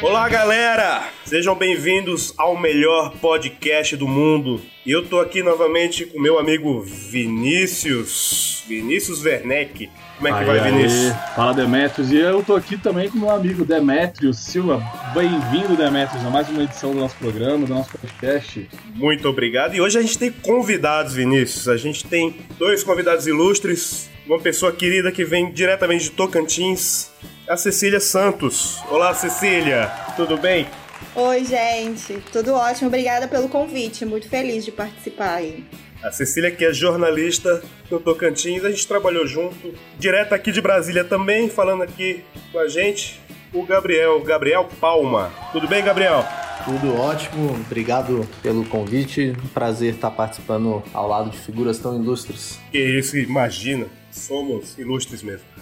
Olá, galera! Sejam bem-vindos ao melhor podcast do mundo. E eu tô aqui novamente com meu amigo Vinícius, Vinícius Werneck. Como é que Aê, vai, aê. Vinícius? Fala, Demetrios. E eu tô aqui também com meu amigo Demetrios Silva. Bem-vindo, Demetrios, a mais uma edição do nosso programa, do nosso podcast. Muito obrigado. E hoje a gente tem convidados, Vinícius. A gente tem dois convidados ilustres. Uma pessoa querida que vem diretamente de Tocantins, a Cecília Santos. Olá, Cecília. Tudo bem? Oi, gente. Tudo ótimo. Obrigada pelo convite. Muito feliz de participar aí. A Cecília, que é jornalista no Tocantins, a gente trabalhou junto. Direto aqui de Brasília também, falando aqui com a gente, o Gabriel, Gabriel Palma. Tudo bem, Gabriel? Tudo ótimo, obrigado pelo convite. Um prazer estar participando ao lado de figuras tão ilustres. Que isso, imagina, somos ilustres mesmo.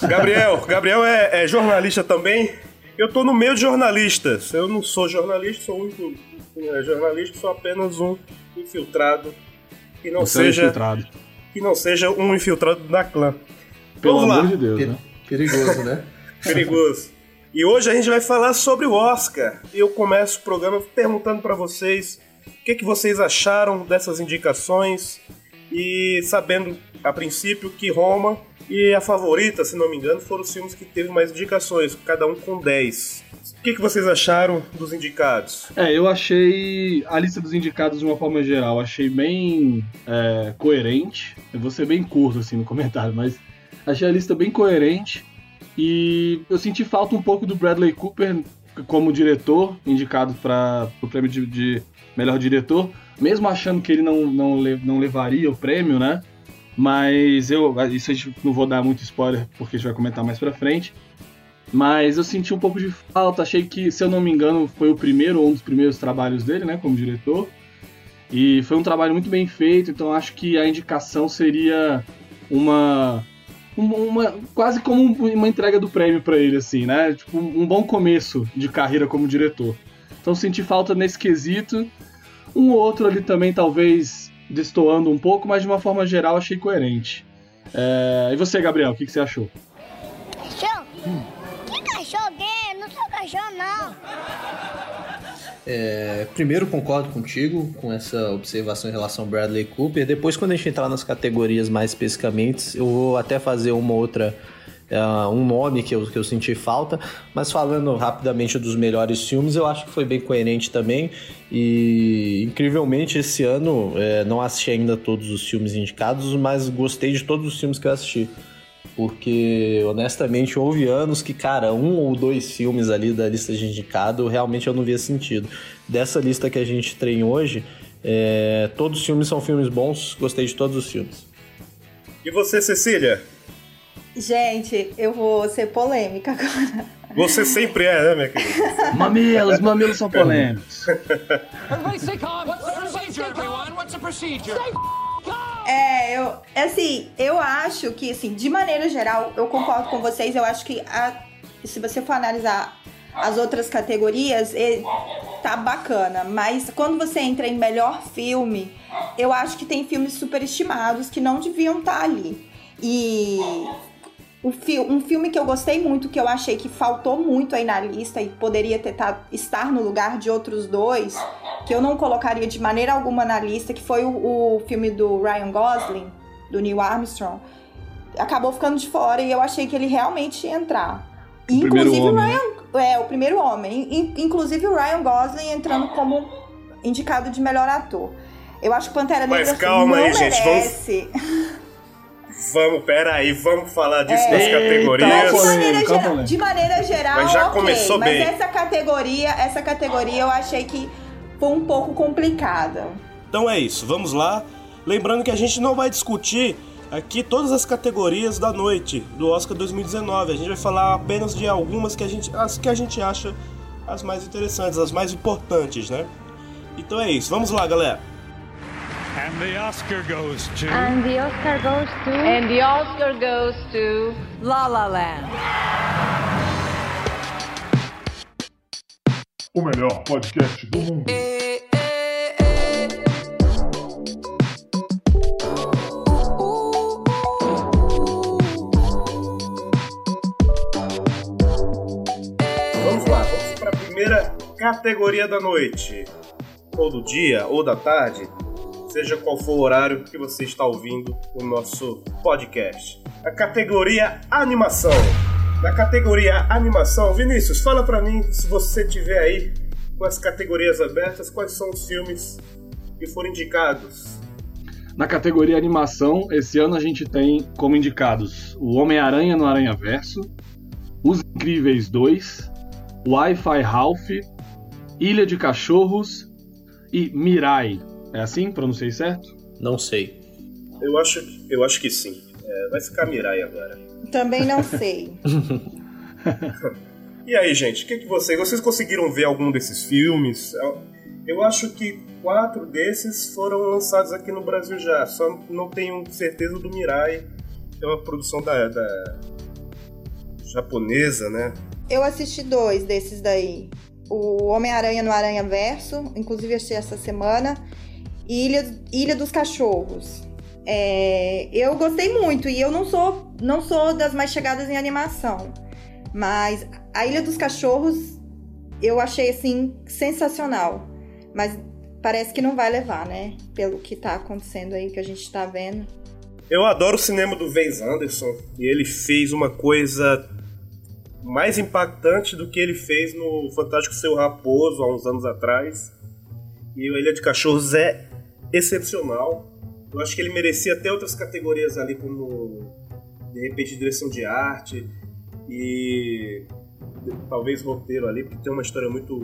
Gabriel, Gabriel é, é jornalista também. Eu tô no meio de jornalistas. Eu não sou jornalista, sou o único é, jornalista, sou apenas um infiltrado que não Você é seja infiltrado. que não seja um infiltrado da clã. Pelo Vamos lá. amor de Deus, Pe- né? Perigoso, né? Perigoso. E hoje a gente vai falar sobre o Oscar. Eu começo o programa perguntando pra vocês o que, que vocês acharam dessas indicações e sabendo a princípio que Roma e a favorita, se não me engano, foram os filmes que teve mais indicações, cada um com 10. O que, que vocês acharam dos indicados? É, eu achei a lista dos indicados de uma forma geral, achei bem é, coerente. Eu vou ser bem curto assim no comentário, mas achei a lista bem coerente. E eu senti falta um pouco do Bradley Cooper como diretor, indicado para o prêmio de, de melhor diretor, mesmo achando que ele não, não, não levaria o prêmio, né? Mas eu. Isso a gente não vou dar muito spoiler porque a gente vai comentar mais pra frente. Mas eu senti um pouco de falta. Achei que, se eu não me engano, foi o primeiro ou um dos primeiros trabalhos dele, né, como diretor. E foi um trabalho muito bem feito, então acho que a indicação seria uma. uma, uma- quase como um, uma entrega do prêmio pra ele, assim, né? Tipo, um bom começo de carreira como diretor. Então senti falta nesse quesito. Um ou outro ali também, talvez destoando um pouco, mas de uma forma geral achei coerente. É, E você, Gabriel, o que, que você achou? Cachorro? Que cachorro é? Não sou cachorro, não. É, primeiro, concordo contigo com essa observação em relação ao Bradley Cooper. Depois, quando a gente entrar nas categorias mais especificamente, eu vou até fazer uma outra. É, um nome que eu, que eu senti falta, mas falando rapidamente dos melhores filmes, eu acho que foi bem coerente também. E incrivelmente esse ano é, não assisti ainda todos os filmes indicados, mas gostei de todos os filmes que eu assisti. Porque, honestamente, houve anos que, cara, um ou dois filmes ali da lista de indicado, realmente eu não via sentido. Dessa lista que a gente tem hoje, é, todos os filmes são filmes bons, gostei de todos os filmes. E você, Cecília? Gente, eu vou ser polêmica agora. Você sempre é, né, minha querida? Mamilos, mamilos são polêmicos. É, eu, assim, eu acho que, assim, de maneira geral, eu concordo com vocês. Eu acho que, a, se você for analisar as outras categorias, e- tá bacana. Mas quando você entra em melhor filme, eu acho que tem filmes superestimados que não deviam estar ali. E fi- um filme que eu gostei muito, que eu achei que faltou muito aí na lista e poderia ter estar no lugar de outros dois, que eu não colocaria de maneira alguma na lista, que foi o, o filme do Ryan Gosling, do Neil Armstrong, acabou ficando de fora e eu achei que ele realmente ia entrar. E, primeiro inclusive homem, o Ryan, é, o primeiro homem, In- inclusive o Ryan Gosling entrando como indicado de melhor ator. Eu acho que Pantera Mas Negra calma não aí, gente, vamos- merece. Vamos, pera aí, vamos falar disso É. das categorias. Mas de maneira, geral, de maneira geral, Mas já ok. começou mas bem. essa categoria, essa categoria eu achei que foi um pouco complicada. Então é isso, vamos lá. Lembrando que a gente não vai discutir aqui todas as categorias da noite do Oscar 2019. A gente vai falar apenas de algumas que a gente, as que a gente acha as mais interessantes, as mais importantes, né? Então é isso, vamos lá, galera. And the Oscar goes to. And the Oscar goes to... And the Oscar goes to La La Land. O melhor podcast do mundo. Vamos lá, vamos para categoria da noite, ou do dia, ou da tarde, seja qual for o horário que você está ouvindo o nosso podcast. A categoria animação. Na categoria animação, Vinícius, fala pra mim se você tiver aí com as categorias abertas, quais são os filmes que foram indicados. Na categoria animação, esse ano a gente tem como indicados o Homem-Aranha no Aranha Verso, Os Incríveis 2, Wi-Fi Ralph, Ilha de Cachorros e Mirai. É assim? Pronunciei certo? Não sei. Eu acho, eu acho que sim. É, vai ficar Mirai agora. Também não sei. E aí, gente, o que, que vocês. Vocês conseguiram ver algum desses filmes? Eu- acho que quatro desses foram lançados aqui no Brasil já. Só não tenho certeza do Mirai. que É uma produção da, da japonesa, né? Eu assisti dois desses daí. O Homem-Aranha no Aranha Verso, inclusive assisti essa semana. Ilha, Ilha dos Cachorros. É, eu gostei muito e eu não sou, não sou das mais chegadas em animação. Mas a Ilha dos Cachorros eu achei assim sensacional. Mas parece que não vai levar, né? Pelo que tá acontecendo aí, que a gente tá vendo. Eu adoro o cinema do Wes Anderson e ele fez uma coisa mais impactante do que ele fez no Fantástico Seu Raposo há uns anos atrás. E o Ilha de Cachorros é excepcional. Eu acho que ele merecia até outras categorias ali, como de repente direção de arte e talvez roteiro ali, porque tem uma história muito,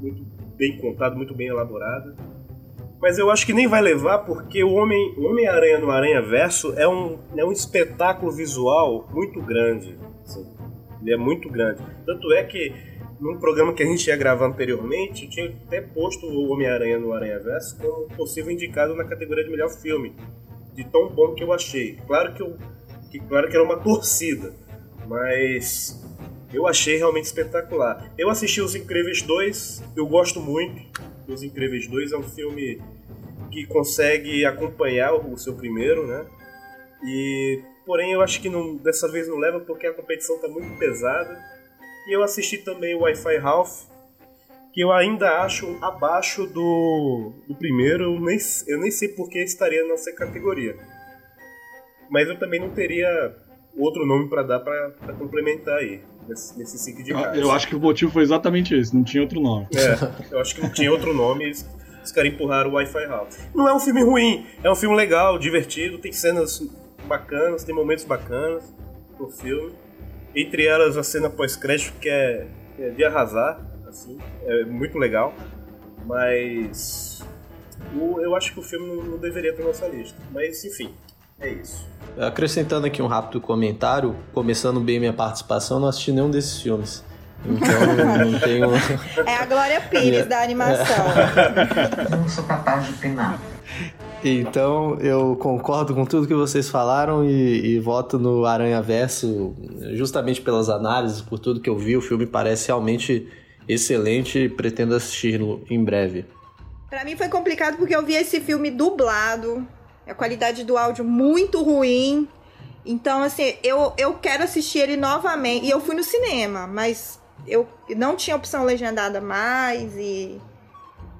muito bem contada, muito bem elaborada. Mas eu acho que nem vai levar porque o Homem- o Homem-Aranha no Aranha Verso é um, é um espetáculo visual muito grande. assim. Ele é muito grande. Tanto é que num programa que a gente ia gravar anteriormente, eu tinha até posto o Homem-Aranha no Aranha Verso como possível indicado na categoria de melhor filme. De tão bom que eu achei. Claro que, eu, que, claro que era uma torcida, mas eu achei realmente espetacular. Eu assisti Os Incríveis 2, eu gosto muito. Os Incríveis 2 é um filme que consegue acompanhar o seu primeiro, né? E porém eu acho que não, dessa vez não leva porque a competição está muito pesada. E eu assisti também o Wi-Fi Ralph, que eu ainda acho abaixo do, do primeiro. Eu nem, eu nem sei porque estaria nessa categoria. Mas eu também não teria outro nome para dar para complementar aí nesse, nesse cinco de Eu, casa. eu acho que o motivo foi exatamente esse, não tinha outro nome. É, eu acho que não tinha outro nome. Eles, os caras empurraram o Wi-Fi Ralph. Não é um filme ruim, é um filme legal, divertido, tem cenas bacanas, tem momentos bacanas no filme. Entre elas a cena pós-crédito que é, é de arrasar, assim, é muito legal. Mas o- eu acho que o filme não, não deveria estar nessa lista. Mas enfim, é isso. Acrescentando aqui um rápido comentário, começando bem minha participação, eu não assisti nenhum desses filmes. Então não tenho. É a Glória Pires da animação. Não sou capaz de opinar. Então eu concordo com tudo que vocês falaram e, e voto no Aranha Verso justamente pelas análises, por tudo que eu vi. O filme parece realmente excelente e pretendo assisti-lo em breve. Pra mim foi complicado porque eu vi esse filme dublado, a qualidade do áudio muito ruim. Então, assim, eu, eu quero assistir ele novamente. E eu fui no cinema, mas eu não tinha opção legendada mais e.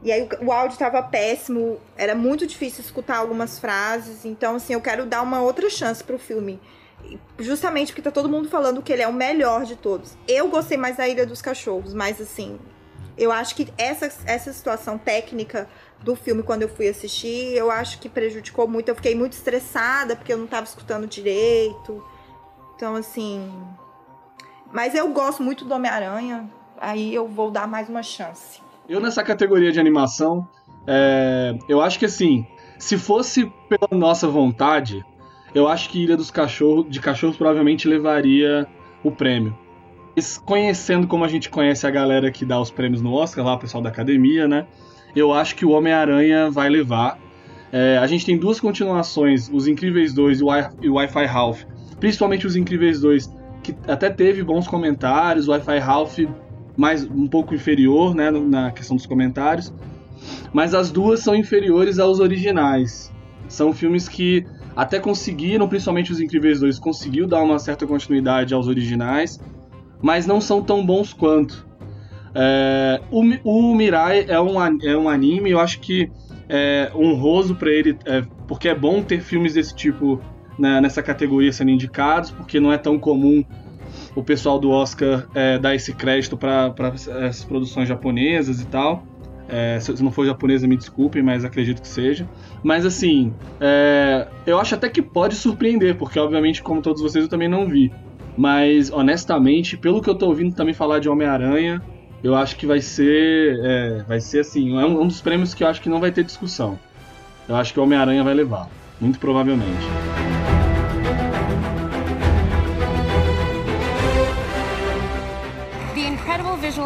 E aí o, áudio tava péssimo, era muito difícil escutar algumas frases. Então, assim, eu quero dar uma outra chance pro filme. Justamente porque tá todo mundo falando que ele é o melhor de todos. Eu gostei mais da Ilha dos Cachorros, mas assim, eu acho que essa, essa situação técnica do filme, quando eu fui assistir, eu acho que prejudicou muito. Eu fiquei muito estressada porque eu não tava escutando direito. Então, assim. Mas eu gosto muito do Homem-Aranha. Aí eu vou dar mais uma chance. Eu nessa categoria de animação, é, eu acho que assim, se fosse pela nossa vontade, eu acho que Ilha dos Cachorros, de Cachorros provavelmente levaria o prêmio. Mas conhecendo como a gente conhece a galera que dá os prêmios no Oscar, lá o pessoal da academia, né? Eu acho que o Homem-Aranha vai levar. É, a gente tem duas continuações, Os Incríveis 2 e o Wi- o Wi-Fi Ralph. Principalmente Os Incríveis 2, que até teve bons comentários, o Wi-Fi Ralph mais um pouco inferior, né, na questão dos comentários. Mas as duas são inferiores aos originais. São filmes que até conseguiram, principalmente Os Incríveis 2, conseguiu dar uma certa continuidade aos originais, mas não são tão bons quanto. É, o, o Mirai é um, é um anime, eu acho que é honroso pra ele, é, porque é bom ter filmes desse tipo né, nessa categoria sendo indicados, porque não é tão comum o pessoal do Oscar é, dar esse crédito para essas produções japonesas e tal. É, se não for japonesa, me desculpem, mas acredito que seja. Mas assim, é, eu acho até que pode surpreender, porque obviamente, como todos vocês, eu também não vi. Mas honestamente, pelo que eu tô ouvindo também falar de Homem-Aranha, eu acho que vai ser. é, vai ser assim, é um, um dos prêmios que eu acho que não vai ter discussão. Eu acho que o Homem-Aranha vai levar, muito provavelmente.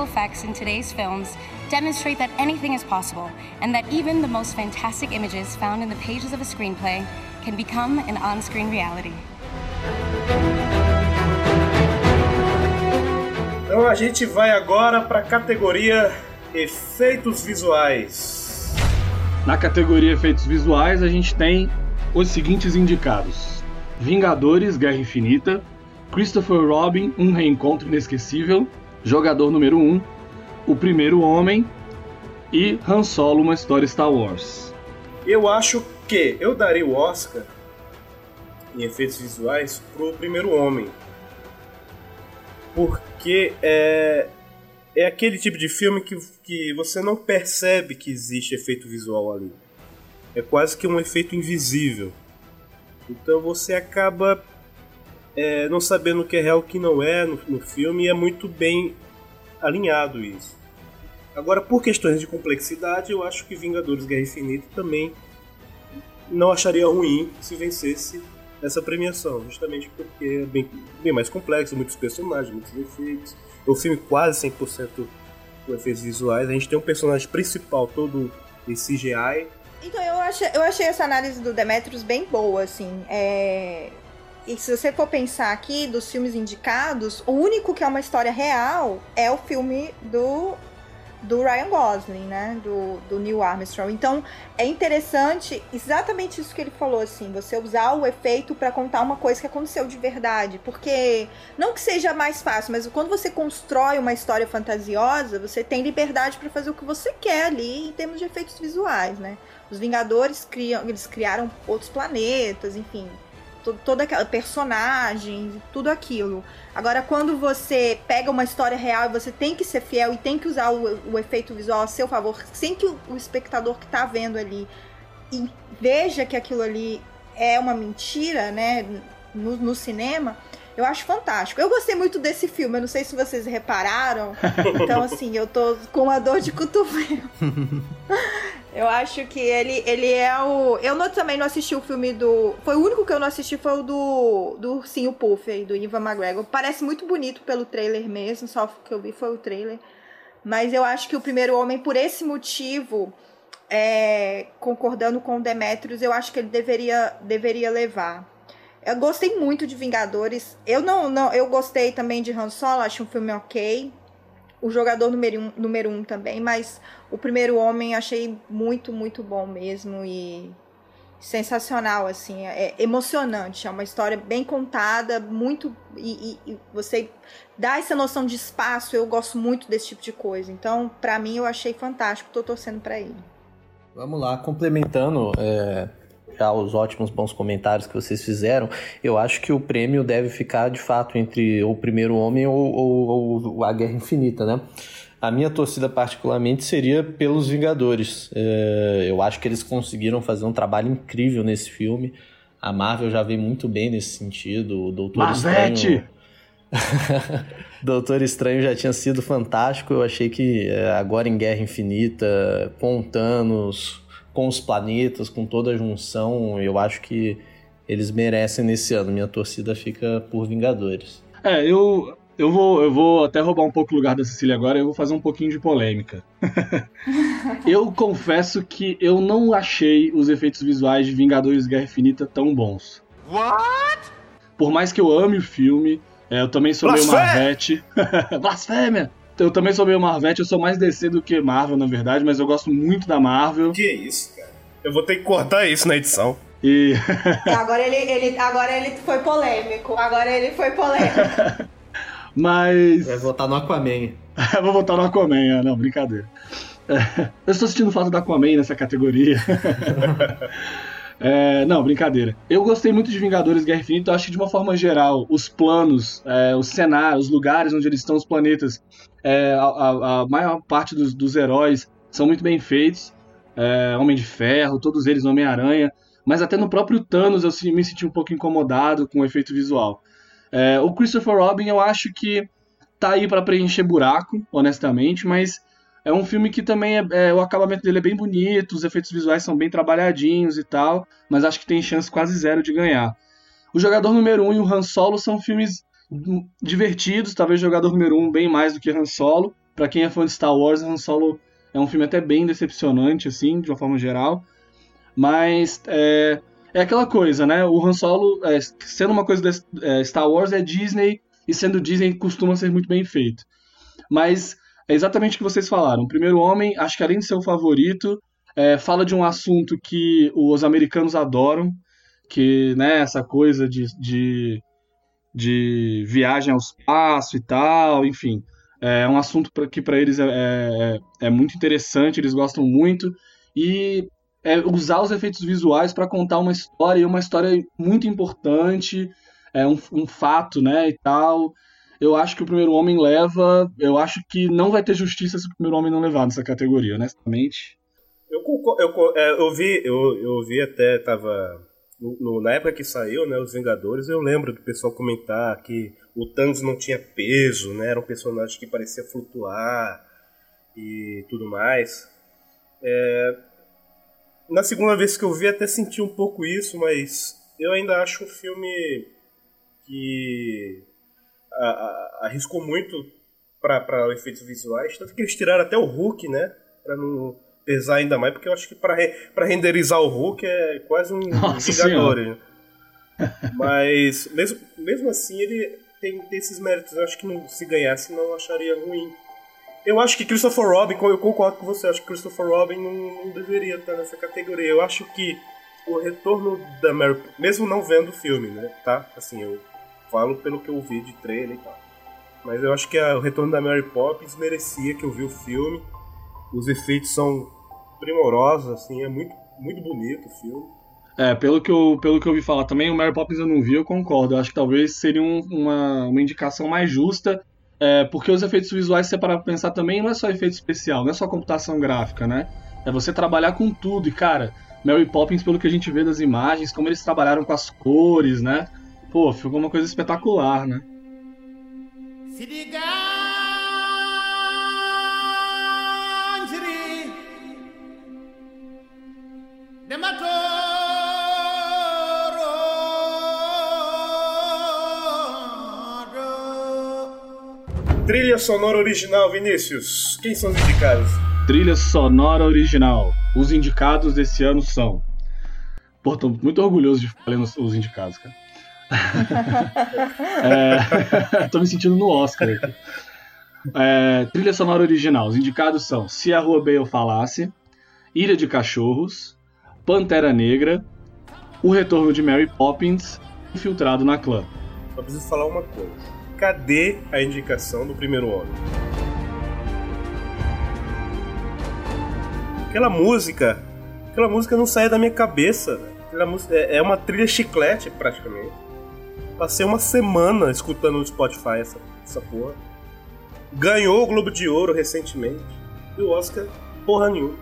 Effects in today's films demonstrate that anything is possible, and that even the most fantastic images found in the pages of a screenplay can become an on screen reality. Então a gente vai agora para a categoria efeitos visuais. Na categoria efeitos visuais, a gente tem os seguintes indicados: Vingadores Guerra Infinita, Christopher Robin Um Reencontro Inesquecível, Jogador Número 1, O Primeiro Homem e Han Solo Uma História Star Wars. Eu acho que eu daria o Oscar em efeitos visuais pro primeiro homem. Porque é, é aquele tipo de filme que, que você não percebe que existe efeito visual ali. É quase que um efeito invisível. Então você acaba é, não sabendo o que é real e o que não é no, no filme e é muito bem alinhado isso. Agora, por questões de complexidade, eu acho que Vingadores Guerra Infinita também não acharia ruim se vencesse essa premiação, justamente porque é bem, bem mais complexo, muitos personagens, muitos efeitos. É um filme quase 100% com efeitos visuais. A gente tem um personagem principal todo em CGI. Então, eu achei, eu achei essa análise do Demetrius bem boa, assim. É... E se você for pensar aqui, dos filmes indicados, o único que é uma história real é o filme do, do Ryan Gosling, né? Do, do Neil Armstrong. Então, é interessante exatamente isso que ele falou, assim, você usar o efeito para contar uma coisa que aconteceu de verdade. Porque, não que seja mais fácil, mas quando você constrói uma história fantasiosa, você tem liberdade para fazer o que você quer ali em termos de efeitos visuais, né? Os Vingadores criam, eles criaram outros planetas, enfim, toda aquela personagens, tudo aquilo. Agora, quando você pega uma história real e você tem que ser fiel e tem que usar o, o efeito visual a seu favor, sem que o, o espectador que tá vendo ali veja que aquilo ali é uma mentira, né, no, no cinema, eu acho fantástico. Eu gostei muito desse filme, eu não sei se vocês repararam. Então, assim, eu tô com uma dor de cotovelo. Eu acho que ele, ele é o. Eu não, também não assisti o filme do. Foi o único que eu não assisti foi o do. Do Ursinho Puff aí, do Ivan McGregor. Parece muito bonito pelo trailer mesmo, só o que eu vi foi o trailer. Mas eu acho que o primeiro homem, por esse motivo, é, concordando com o Demetrius, eu acho que ele deveria, deveria levar. Eu gostei muito de Vingadores. Eu não, não, eu gostei também de Han Solo, acho um filme ok. O jogador número um, número um também, mas o primeiro homem achei muito, muito bom mesmo e sensacional, assim, é emocionante, é uma história bem contada, muito e, e- e você dá essa noção de espaço, eu gosto muito desse tipo de coisa, então pra mim eu achei fantástico, tô torcendo pra ele. Vamos lá, complementando é, os ótimos bons comentários que vocês fizeram, eu acho que o prêmio deve ficar de fato entre o Primeiro Homem ou, ou- ou a Guerra Infinita, né? A minha torcida particularmente seria pelos Vingadores. É, eu acho que eles conseguiram fazer um trabalho incrível nesse filme. A Marvel já vem muito bem nesse sentido. O Doutor Marvete! Estranho Doutor Estranho já tinha sido fantástico. Eu achei que é, agora em Guerra Infinita, com Thanos, com os planetas, com toda a junção, eu acho que eles merecem nesse ano. Minha torcida fica por Vingadores. É, eu, eu, vou, eu vou até roubar um pouco o lugar da Cecília agora, eu vou fazer um pouquinho de polêmica. eu confesso que eu não achei os efeitos visuais de Vingadores Guerra Infinita tão bons. What? Por mais que eu ame o filme, é, eu também sou meio Blasfé- Marvete. Blasfêmia! Eu também sou meio Marvete, eu sou mais DC do que Marvel, na verdade, mas eu gosto muito da Marvel. Que isso, cara? Eu vou ter que cortar isso na edição. E. Agora ele, ele, agora ele foi polêmico, agora ele foi polêmico. mas. Vai votar no Aquaman. Vou votar no Aquaman, é, não, brincadeira. Eu estou sentindo falta do Aquaman nessa categoria. É, não, brincadeira. Eu gostei muito de Vingadores Guerra Infinita. Acho que, de uma forma geral, os planos, é, os cenários, os lugares onde eles estão, os planetas, é, a, a, maior parte dos, dos, heróis são muito bem feitos. É, Homem de Ferro, todos eles, Homem-Aranha. Mas até no próprio Thanos eu me senti um pouco incomodado com o efeito visual. É, o Christopher Robin eu acho que tá aí para preencher buraco, honestamente, mas é um filme que também é, é, o acabamento dele é bem bonito, os efeitos visuais são bem trabalhadinhos e tal, mas acho que tem chance quase zero de ganhar. O Jogador Número 1 um e o Han Solo são filmes divertidos, talvez o Jogador Número 1 um bem mais do que Han Solo. Para quem é fã de Star Wars, Han Solo é um filme até bem decepcionante, assim, de uma forma geral. Mas é, é aquela coisa, né? O Han Solo, é, sendo uma coisa de é, Star Wars, é Disney, e sendo Disney costuma ser muito bem feito. Mas é exatamente o que vocês falaram. O Primeiro Homem, acho que além de ser o favorito, é, fala de um assunto que os americanos adoram, que né, essa coisa de, de, de viagem ao espaço e tal, enfim. É um assunto que para eles é, é, é, muito interessante, eles gostam muito. E é usar os efeitos visuais para contar uma história, e uma história muito importante, é um, um fato, né, e tal eu acho que o primeiro homem leva. Eu acho que não vai ter justiça se o primeiro homem não levar nessa categoria, honestamente. Eu, eu, é, eu vi, eu, eu vi até, tava. No, na época que saiu, né, Os Vingadores, eu lembro do pessoal comentar que o Thanos não tinha peso, né? Era um personagem que parecia flutuar e tudo mais. É, na segunda vez que eu vi, até senti um pouco isso, mas eu ainda acho um filme que a, a, arriscou muito para efeitos visuais, tanto que eles tiraram até o Hulk, né? Pra não pesar ainda mais, porque eu acho que para re, renderizar o Hulk é quase um Nossa Vingador. Né? Mas mesmo, mesmo assim ele tem, tem esses méritos. Eu acho que não, se ganhasse não acharia ruim. Eu acho que Christopher Robin, eu concordo com você, acho que Christopher Robin não, não deveria estar nessa categoria. Eu acho que o retorno da Mary, mesmo não vendo o filme, né, tá? Assim, eu falo pelo que eu vi de trailer e tal. Mas eu acho que a, o retorno da Mary Poppins merecia que eu vi o filme. Os efeitos são primorosos, assim, é muito, muito bonito o filme. É, pelo que, eu, pelo que eu ouvi falar também, o Mary Poppins eu não vi, eu concordo. Eu acho que talvez seria um, uma, uma indicação mais justa, é, porque os efeitos visuais, se você parar pra pensar também, não é só efeito especial, não é só computação gráfica, né? É você trabalhar com tudo. E, cara, Mary Poppins, pelo que a gente vê das imagens, como eles trabalharam com as cores, né? Pô, ficou uma coisa espetacular, né? Trilha sonora original, Vinícius. Quem são os indicados? Trilha sonora original. Os indicados desse ano são. Pô, tô muito orgulhoso de falar os indicados, cara é, tô me sentindo no Oscar. É, trilha sonora original. Os indicados são Se a Rua Bale Falasse, Ilha de Cachorros, Pantera Negra, O Retorno de Mary Poppins Infiltrado na Clã. Só preciso falar uma coisa. Cadê a indicação do primeiro homem? Aquela música, aquela música não sai da minha cabeça. Aquela música é, é uma trilha chiclete praticamente. Passei uma semana escutando no Spotify essa, essa porra. Ganhou o Globo de Ouro recentemente. E o Oscar, porra nenhuma.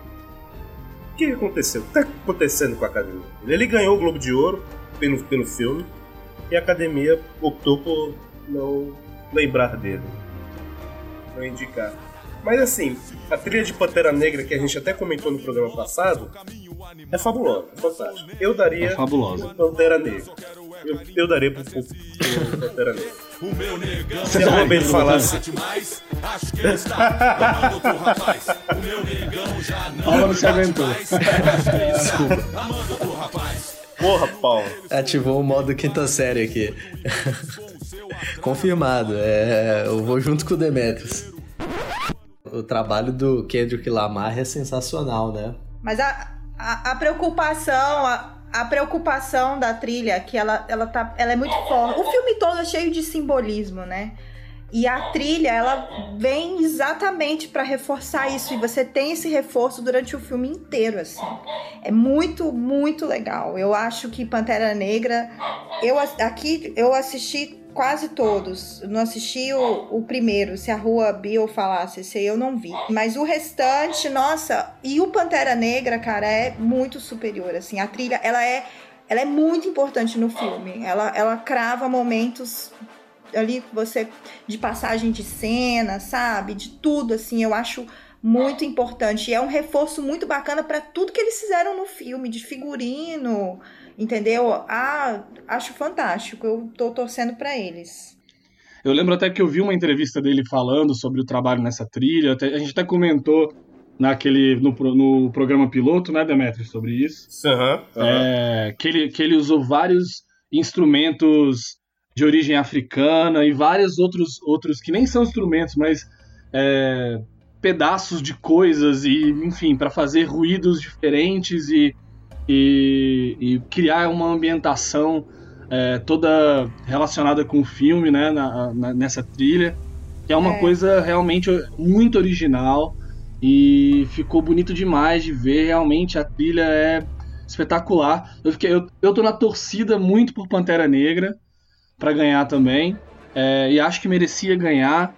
O que aconteceu? O que tá acontecendo com a academia? Ele ganhou o Globo de Ouro pelo, pelo filme. E a academia optou por não lembrar dele. Não indicar. Mas assim, a trilha de Pantera Negra que a gente até comentou no programa passado é fabulosa, é fantástica. Eu daria é fabulosa. Pantera Negra. Eu, eu daria pro, pro, pro Pantera Negra. Se a Robin falasse. Paulo não se aguentou. Desculpa. Porra, Paulo. Ativou o modo quinta série aqui. Confirmado. É, eu vou junto com o Demetrius. O trabalho do Kendrick Lamar é sensacional, né? Mas a, a, a preocupação, a, a, preocupação da trilha, que ela, ela, tá, ela é muito forte. O filme todo é cheio de simbolismo, né? E a trilha, ela vem exatamente para reforçar isso. E você tem esse reforço durante o filme inteiro, assim. É muito, muito legal. Eu acho que Pantera Negra. Eu aqui eu assisti quase todos. Não assisti o, o primeiro, se a Rua Bill falasse, esse aí eu não vi. Mas o restante, nossa, e o Pantera Negra, cara, é muito superior, assim. A trilha, ela é, ela é muito importante no filme. Ela, ela crava momentos ali você de passagem de cena, sabe? De tudo assim, eu acho muito importante. E é um reforço muito bacana para tudo que eles fizeram no filme, de figurino, entendeu? Ah, acho fantástico. Eu tô torcendo para eles. Eu lembro até que eu vi uma entrevista dele falando sobre o trabalho nessa trilha. Até, a gente até comentou naquele no, no programa piloto, né, Demetrio, sobre isso. Uhum, uhum. É, que, ele, que ele usou vários instrumentos de origem africana e vários outros, outros que nem são instrumentos, mas é, pedaços de coisas e, enfim, para fazer ruídos diferentes e, e, e criar uma ambientação é, toda relacionada com o filme, né, na, na, nessa trilha, que é uma é. coisa realmente muito original e ficou bonito demais de ver. Realmente a trilha é espetacular. Eu, fiquei, eu, eu tô na torcida muito por Pantera Negra para ganhar também. É, e acho que merecia ganhar,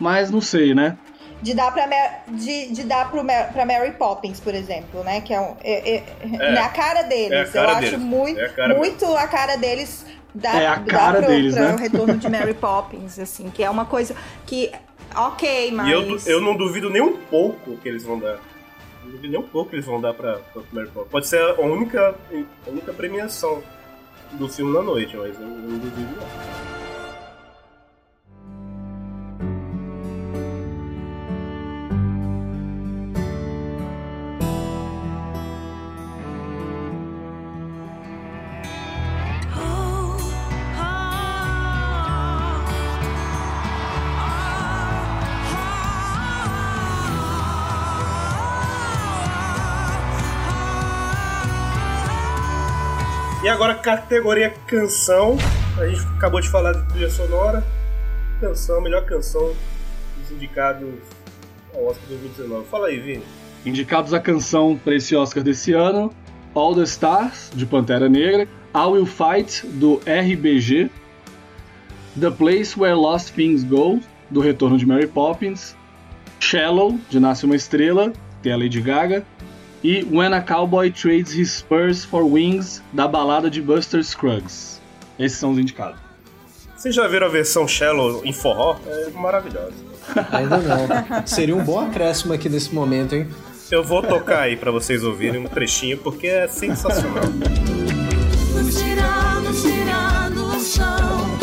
mas não sei, né? De dar pra, de, de dar pro, pra Mary Poppins, por exemplo, né? Que é, um, é, é, é a cara deles. É a cara Eu deles. acho muito, é a muito a cara deles. Dá, é a cara pro, deles, pro né? o retorno de Mary Poppins, assim, que é uma coisa que. Ok, mas. E eu, eu não duvido nem um pouco que eles vão dar. Não duvido nem um pouco que eles vão dar pra, pra Mary Poppins. Pode ser a única, a única premiação do filme na noite, mas eu não duvido não. Agora, categoria canção. A gente acabou de falar de trilha sonora. Canção, melhor canção dos indicados ao Oscar 2019. Fala aí, Vini. Indicados a canção para esse Oscar desse ano: All the Stars, de Pantera Negra, I Will Fight, do RBG, The Place Where Lost Things Go, do Retorno de Mary Poppins, Shallow, de Nasce uma Estrela, tem a Lady Gaga, e When a Cowboy Trades His Spurs for Wings, da balada de Buster Scruggs. Esses são os indicados. Vocês já viram a versão Shallow em forró? É maravilhosa. Ainda não. Seria um bom acréscimo aqui nesse momento, hein? Eu vou tocar aí para vocês ouvirem um trechinho, porque é sensacional. Nos tirar, nos tirar do chão.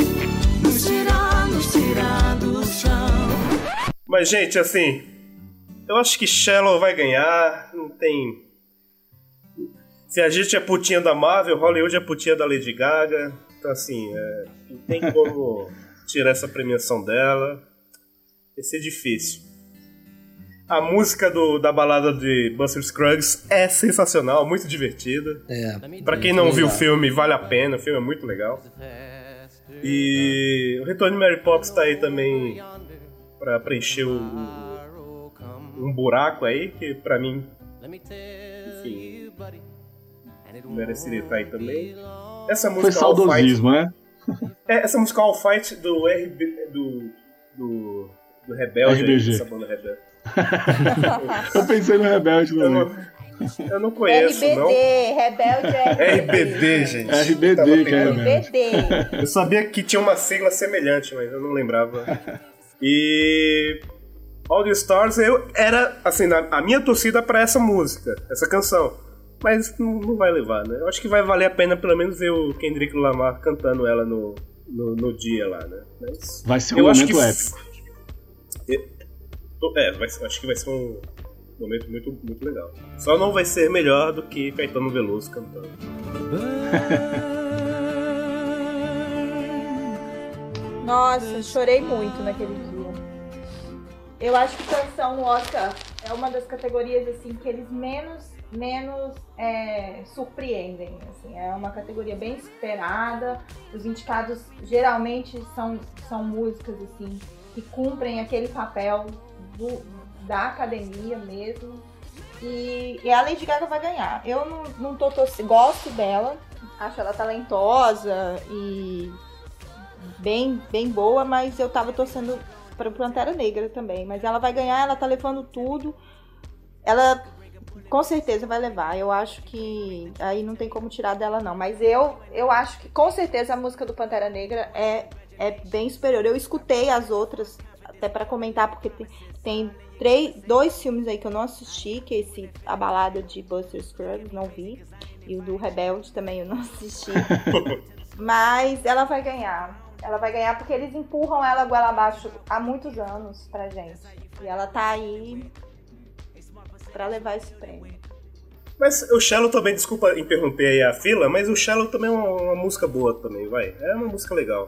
Nos tirar, nos tirar do chão. Mas, gente, assim, eu acho que Shallow vai ganhar, não tem. Se a gente é putinha da Marvel, Hollywood é putinha da Lady Gaga. Então, assim, é, não tem como tirar essa premiação dela. Vai ser difícil. A música do, da balada de Buster Scruggs é sensacional, muito divertida. É. Pra quem não viu o filme, vale a pena, o filme é muito legal. E o Retorno de Mary Poppins tá aí também pra preencher o, um buraco aí que pra mim, enfim, mereceria estar aí também. Essa música Foi saudosismo, né? É, essa música All Fight do RB, do, do, do Rebelde, RBG. essa banda Rebelde. eu pensei no Rebelde também. Eu não, eu não conheço, RBD, não. Rebelde é RBD, gente. RBD, que é RBD. Eu sabia que tinha uma sigla semelhante, mas eu não lembrava. E All the Stars, eu era, assim, a minha torcida para essa música, essa canção. Mas não, não, vai levar, né? Eu acho que vai valer a pena pelo menos ver o Kendrick Lamar cantando ela no, no, no dia lá, né? Mas vai ser um momento que... épico. É, vai, acho que vai ser um momento muito, muito legal. Só não vai ser melhor do que Caetano Veloso cantando. Nossa, chorei muito naquele dia. Eu acho que canção no Oscar é uma das categorias assim que eles menos menos é, surpreendem. Assim. É uma categoria bem esperada. Os indicados geralmente são, são músicas assim que cumprem aquele papel do, da academia mesmo. E, e, a Lady Gaga vai ganhar. Eu não, não tô torcendo, gosto dela, acho ela talentosa e bem, bem boa, mas eu tava torcendo para Pantera Negra também. Mas ela vai ganhar, ela tá levando tudo. Ela com certeza vai levar. Eu acho que aí não tem como tirar dela, não. Mas eu, eu acho que com certeza a música do Pantera Negra é, é bem superior. Eu escutei as outras, até para comentar, porque tem, tem três, dois filmes aí que eu não assisti, que é esse A Balada de Buster Scruggs, não vi. E o do Rebelde também eu não assisti. Mas ela vai ganhar. Ela vai ganhar porque eles empurram ela goela abaixo há muitos anos pra gente. E ela tá aí para levar esse prêmio. Mas o Shallow também, desculpa interromper aí a fila, mas o Shallow também é uma, uma, música boa também, vai. É uma música legal.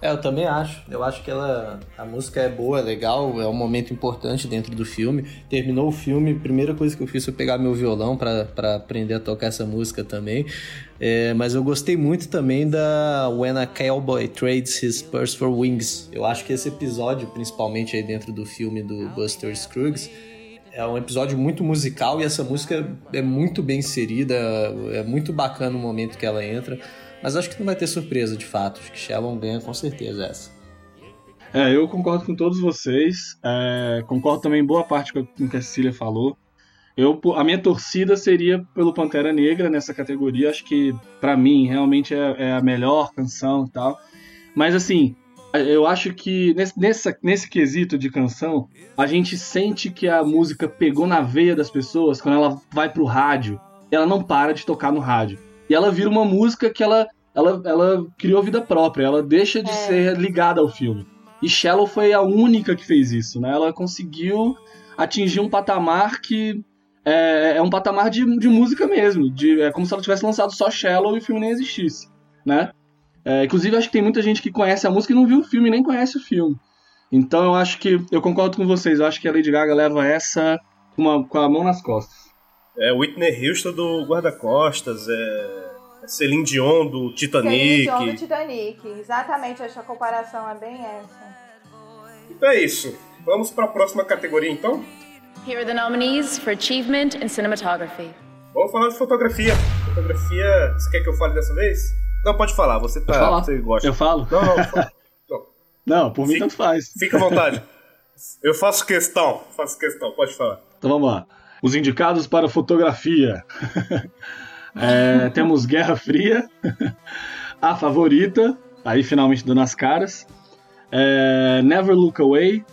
É, eu também acho. Eu acho que ela. A música é boa, é legal, é um momento importante dentro do filme. Terminou o filme, primeira coisa que eu fiz foi pegar meu violão para aprender a tocar essa música também. É, mas eu gostei muito também da When a Cowboy Trades His Purse for Wings. Eu acho que esse episódio, principalmente aí dentro do filme do Buster Scruggs, é um episódio muito musical e essa música é muito bem inserida, é muito bacana o momento que ela entra. Mas acho que não vai ter surpresa de fato. Acho que Shalom ganha com certeza essa. É, eu concordo com todos vocês. É, concordo também em boa parte com o que a Cecília falou. Eu, a minha torcida seria pelo Pantera Negra nessa categoria. Acho que, para mim, realmente é, é, a melhor canção e tal. Mas, assim, eu acho que nesse, nessa, nesse quesito de canção, a gente sente que a música pegou na veia das pessoas quando ela vai pro rádio. Ela não para de tocar no rádio. E ela vira uma música que ela, ela, ela criou vida própria, ela deixa de é. ser ligada ao filme. E Shallow foi a única que fez isso, né? Ela conseguiu atingir um patamar que é, é um patamar de, de música mesmo. De, é como se ela tivesse lançado só Shallow e o filme nem existisse, né? É, inclusive, acho que tem muita gente que conhece a música e não viu o filme, nem conhece o filme. Então, eu acho que. Eu concordo com vocês. Eu acho que a Lady Gaga leva essa uma, com a mão nas costas. É Whitney Houston do Guarda-Costas, é. é Celine Dion do Titanic. Celine Dion do Titanic, exatamente. Acho que a comparação é bem essa. Então é isso. Vamos para a próxima categoria então? Here are the nominees for Achievement in Cinematography. Vamos falar de fotografia. Fotografia. Você quer que eu fale dessa vez? Não, pode falar, você tá. Falar. Você gosta. Eu falo? Não, não. não. não, por mim fica, tanto faz. Fica à vontade. Eu faço questão, faço questão, pode falar. Então vamos lá. Os indicados para fotografia. é, temos Guerra Fria, A Favorita, aí finalmente dando as caras. É, Never Look Away,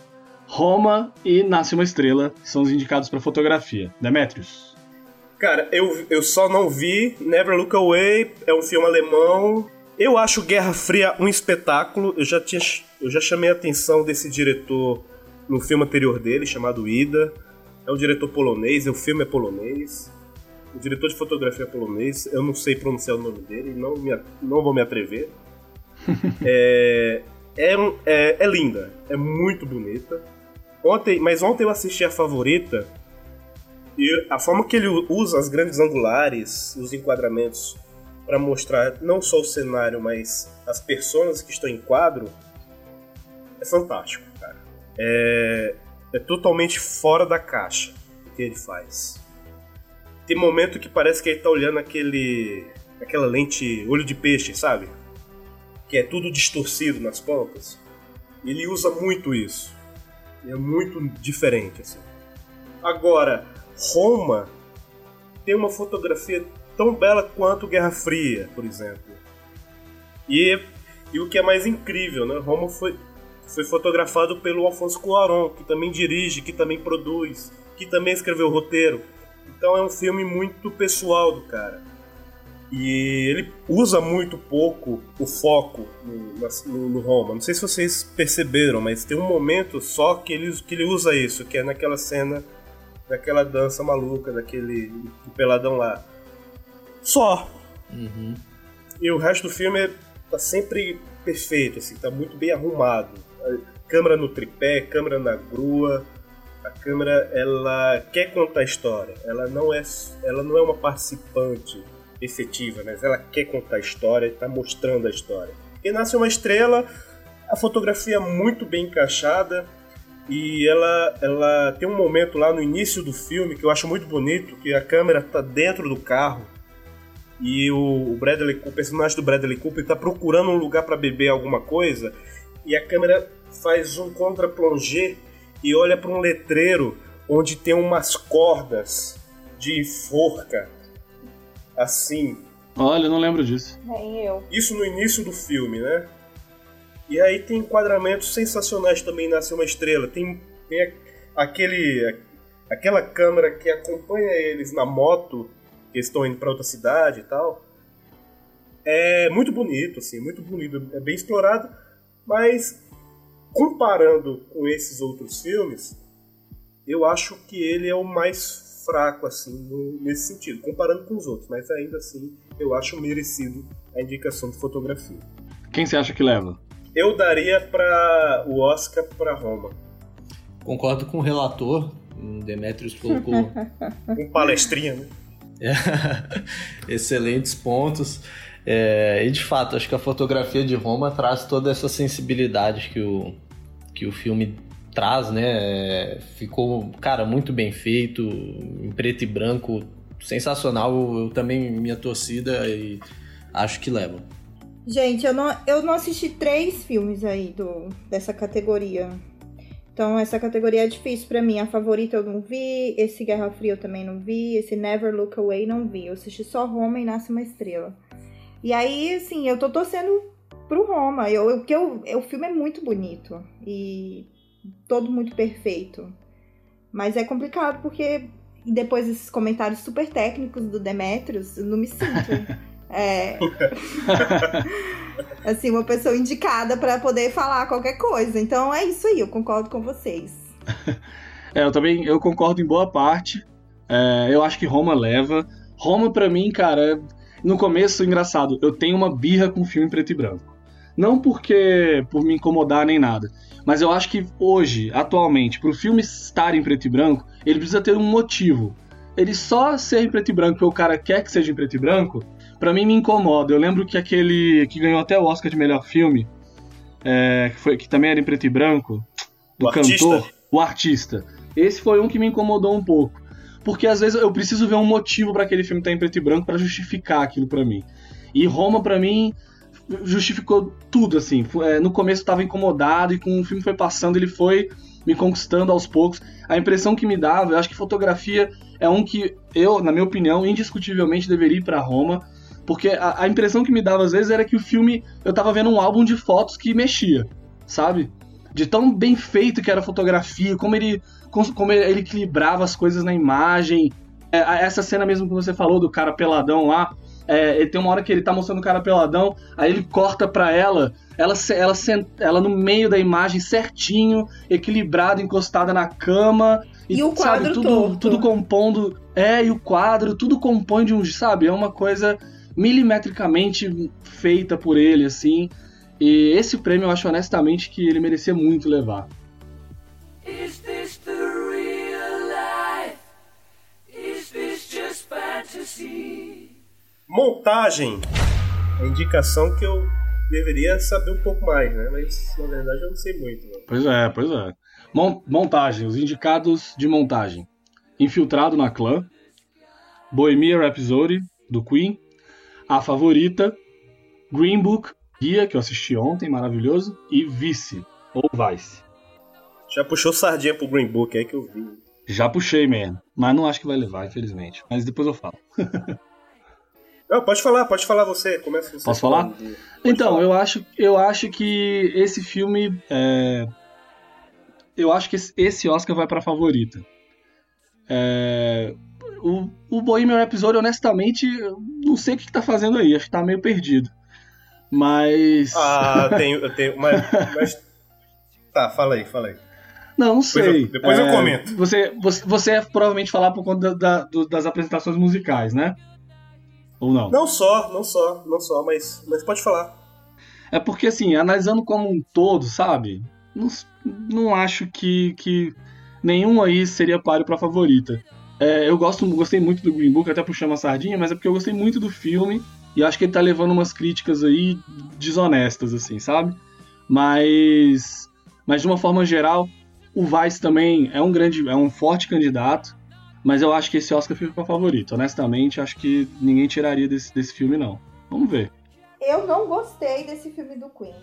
Roma e Nasce uma Estrela são os indicados para fotografia. Demetrius. Cara, eu, eu só não vi Never Look Away, é um filme alemão. Eu acho Guerra Fria um espetáculo. Eu já, tinha, eu já chamei a atenção desse diretor no filme anterior dele, chamado Ida. É um diretor polonês, o filme é polonês. O diretor de fotografia é polonês. Eu não sei pronunciar o nome dele, não, me, não vou me atrever. é, é, é, é linda, é muito bonita. Ontem, mas ontem eu assisti a favorita e a forma que ele usa as grandes angulares, os enquadramentos, para mostrar não só o cenário, mas as personas que estão em quadro, é fantástico, cara. É, é totalmente fora da caixa o que ele faz. Tem momento que parece que ele tá olhando aquele. aquela lente olho de peixe, sabe? Que é tudo distorcido nas pontas. Ele usa muito isso. É muito diferente, assim. Agora, Roma tem uma fotografia tão bela quanto Guerra Fria, por exemplo. E, e o que é mais incrível, né? Roma foi, foi fotografado pelo Alfonso Cuarón, que também dirige, que também produz, que também escreveu o roteiro. Então é um filme muito pessoal do cara. E ele usa muito pouco o foco no, no, no, Roma. Não sei se vocês perceberam, mas tem um momento só que ele, que ele usa isso, que é naquela cena daquela dança maluca, daquele do peladão lá. Só. Uhum. E o resto do filme tá sempre perfeito, assim, tá muito bem arrumado. Câmera no tripé, câmera na grua, A câmera, ela quer contar a história. Ela não é, ela não é uma participante efetiva, mas ela quer contar a história está mostrando a história. E nasce uma estrela, a fotografia muito bem encaixada e ela, ela tem um momento lá no início do filme que eu acho muito bonito, que a câmera está dentro do carro e o Bradley o personagem do Bradley Cooper está procurando um lugar para beber alguma coisa e a câmera faz um contra-plongé e olha para um letreiro onde tem umas cordas de forca assim. Olha, eu não lembro disso. Nem eu. Isso no início do filme, né? E aí tem enquadramentos sensacionais também Nasce uma Estrela. Tem, tem aquele aquela câmera que acompanha eles na moto, que eles estão indo para outra cidade e tal. É muito bonito, assim, muito bonito, é bem explorado, mas comparando com esses outros filmes, eu acho que ele é o mais fraco, assim, no, nesse sentido, comparando com os outros, mas ainda assim eu acho merecido a indicação de fotografia. Quem você acha que leva? Eu daria para o Oscar para Roma. Concordo com o relator. Demetrius colocou. um palestrinha, né? É, excelentes pontos. É, e de fato, acho que a fotografia de Roma traz toda essa sensibilidade que o, que o filme traz, né? Ficou, cara, muito bem feito, em preto e branco, sensacional. Eu também, minha torcida, e acho que leva. Gente, eu não, eu não assisti três filmes aí do, dessa categoria. Então, essa categoria é difícil para mim. A favorita eu não vi, esse Guerra Fria eu também não vi, esse Never Look Away não vi. Eu assisti só Roma e Nasce uma Estrela. E aí, assim, eu tô torcendo pro Roma. Eu, eu, eu, eu, o filme é muito bonito e todo muito perfeito. Mas é complicado porque depois desses comentários super técnicos do Demetrius, eu não me sinto. É. assim, uma pessoa indicada para poder falar qualquer coisa. Então é isso aí, eu concordo com vocês. é, eu também eu concordo em boa parte. É, eu acho que Roma leva. Roma, para mim, cara, no começo, engraçado, eu tenho uma birra com filme preto e branco. Não porque por me incomodar nem nada, mas eu acho que hoje, atualmente, para o filme estar em preto e branco, ele precisa ter um motivo. Ele só ser em preto e branco porque o cara quer que seja em preto e branco, para mim me incomoda. Eu lembro que aquele que ganhou até o Oscar de melhor filme, é, que, foi, que também era em preto e branco, do o cantor, artista. o artista. Esse foi um que me incomodou um pouco. Porque às vezes eu preciso ver um motivo para aquele filme estar em preto e branco para justificar aquilo para mim. E Roma, para mim, justificou tudo, assim. É, no começo eu tava incomodado e com o filme foi passando, ele foi me conquistando aos poucos. A impressão que me dava, eu acho que fotografia é um que eu, na minha opinião, indiscutivelmente deveria ir para Roma, porque a, a, impressão que me dava às vezes era que o filme eu tava vendo um álbum de fotos que mexia, sabe? De tão bem feito que era a fotografia, como ele como ele equilibrava as coisas na imagem. É, essa cena mesmo que você falou do cara peladão lá, é, ele tem uma hora que ele tá mostrando o cara peladão, aí ele corta pra ela, ela, ela, ela no meio da imagem certinho, equilibrado, encostada na cama. E, e o quadro sabe, tudo, torto. tudo compondo. É, e o quadro, tudo compõe de um. Sabe, é uma coisa milimetricamente feita por ele, assim. E esse prêmio eu acho honestamente que ele merecia muito levar. Is this the real life? Is this just fantasy? Montagem. A indicação que eu deveria saber um pouco mais, né? Mas na verdade eu não sei muito. Né? Pois é, pois é. Montagem, os indicados de montagem. Infiltrado na Clã, Bohemian Rhapsody, do Queen, A Favorita, Green Book, Guia, que eu assisti ontem, maravilhoso, e Vice, ou Vice. Já puxou sardinha pro Green Book, é que eu vi. Já puxei, man. Mas não acho que vai levar, infelizmente. Mas depois eu falo. não, pode falar, pode falar você. Começa você. Posso falar? então, falar. eu acho, eu acho que esse filme. É... Eu acho que esse Oscar vai pra favorita. É... O, o Bohemian Rhapsody, honestamente, não sei o que, que tá fazendo aí. Acho que tá meio perdido. Mas. Ah, tenho, eu tenho. Mas, mas. Tá, fala aí, fala aí. Não, não sei. Eu, depois é, eu comento. Você, você, você é provavelmente falar por conta da, da, das apresentações musicais, né? Ou não? Não só, não só, não só, mas, mas pode falar. É porque, assim, analisando como um todo, sabe? Não, não acho que, que nenhum aí seria páreo pra favorita. É, eu gosto, gostei muito do Green Book, até puxando uma sardinha, mas é porque eu gostei muito do filme e acho que ele tá levando umas críticas aí desonestas, assim, sabe? Mas, mas de uma forma geral, o Vice também é um grande, é um forte candidato, mas eu acho que esse Oscar fica com favorito. Honestamente, acho que ninguém tiraria desse, desse filme, não. Vamos ver. Eu não gostei desse filme do Queen.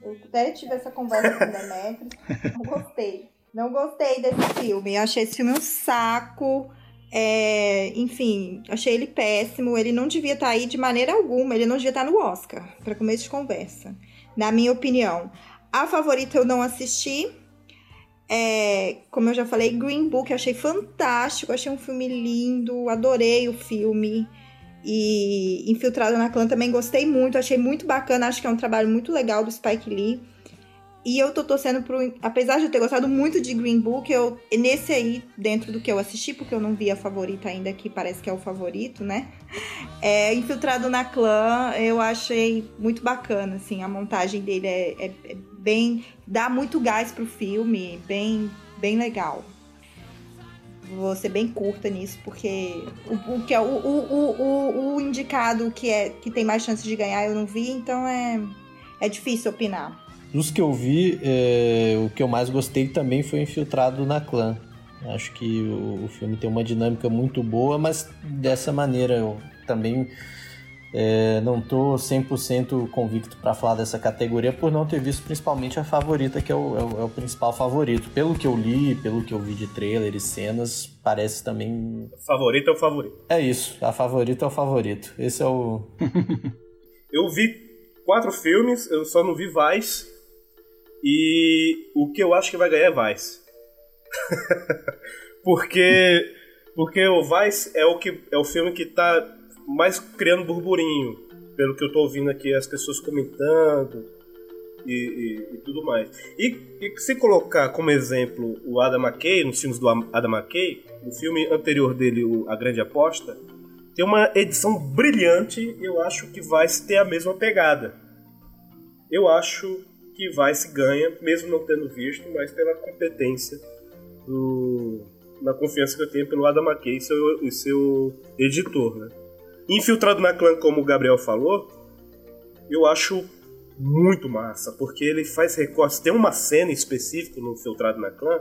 Eu até tive essa conversa com o Demetrio. Não gostei. Não gostei desse filme. Eu achei esse filme um saco. É, enfim, achei ele péssimo. Ele não devia estar aí de maneira alguma. Ele não devia estar no Oscar, para começo de conversa. Na minha opinião. A favorita eu não assisti. É, como eu já falei, Green Book eu achei fantástico. Achei um filme lindo. Adorei o filme. E Infiltrado na Clã também gostei muito. Achei muito bacana. Acho que é um trabalho muito legal do Spike Lee. E eu tô torcendo pro. Apesar de eu ter gostado muito de Green Book, eu nesse aí, dentro do que eu assisti, porque eu não vi a favorita ainda, que parece que é o favorito, né? É, Infiltrado na Clã, eu achei muito bacana, assim, a montagem dele é, é, é bem. dá muito gás pro filme, bem, bem legal. Vou ser bem curta nisso, porque o, o que é o, o, o, indicado que, é, que tem mais chance de ganhar eu não vi, então é, é difícil opinar. Dos que eu vi, é, o que eu mais gostei também foi Infiltrado na Clã. Acho que o, o, filme tem uma dinâmica muito boa, mas dessa maneira eu também é, não tô 100% convicto para falar dessa categoria por não ter visto principalmente a favorita, que é o, é o, é o principal favorito. Pelo que eu li, pelo que eu vi de trailer e cenas, parece também. Favorito é o favorito. É isso, a favorita é o favorito. Esse é o. eu vi quatro filmes, eu só não vi Vice e o que eu acho que vai ganhar é Vice. porque porque o Vice é o que é o filme que tá mais criando burburinho, pelo que eu tô ouvindo aqui as pessoas comentando e, e, e tudo mais. E, e, se colocar como exemplo o Adam McKay, nos filmes do Adam McKay, o filme anterior dele, o A Grande Aposta, tem uma edição brilhante eu acho que vai ter a mesma pegada. Eu acho que vai se ganha, mesmo não tendo visto, mas pela competência do, na confiança que eu tenho pelo Adam McKay e seu, e seu editor, né? Infiltrado na clã, como o Gabriel falou, eu acho muito massa, porque ele faz recortes. Tem uma cena específica no Infiltrado na clã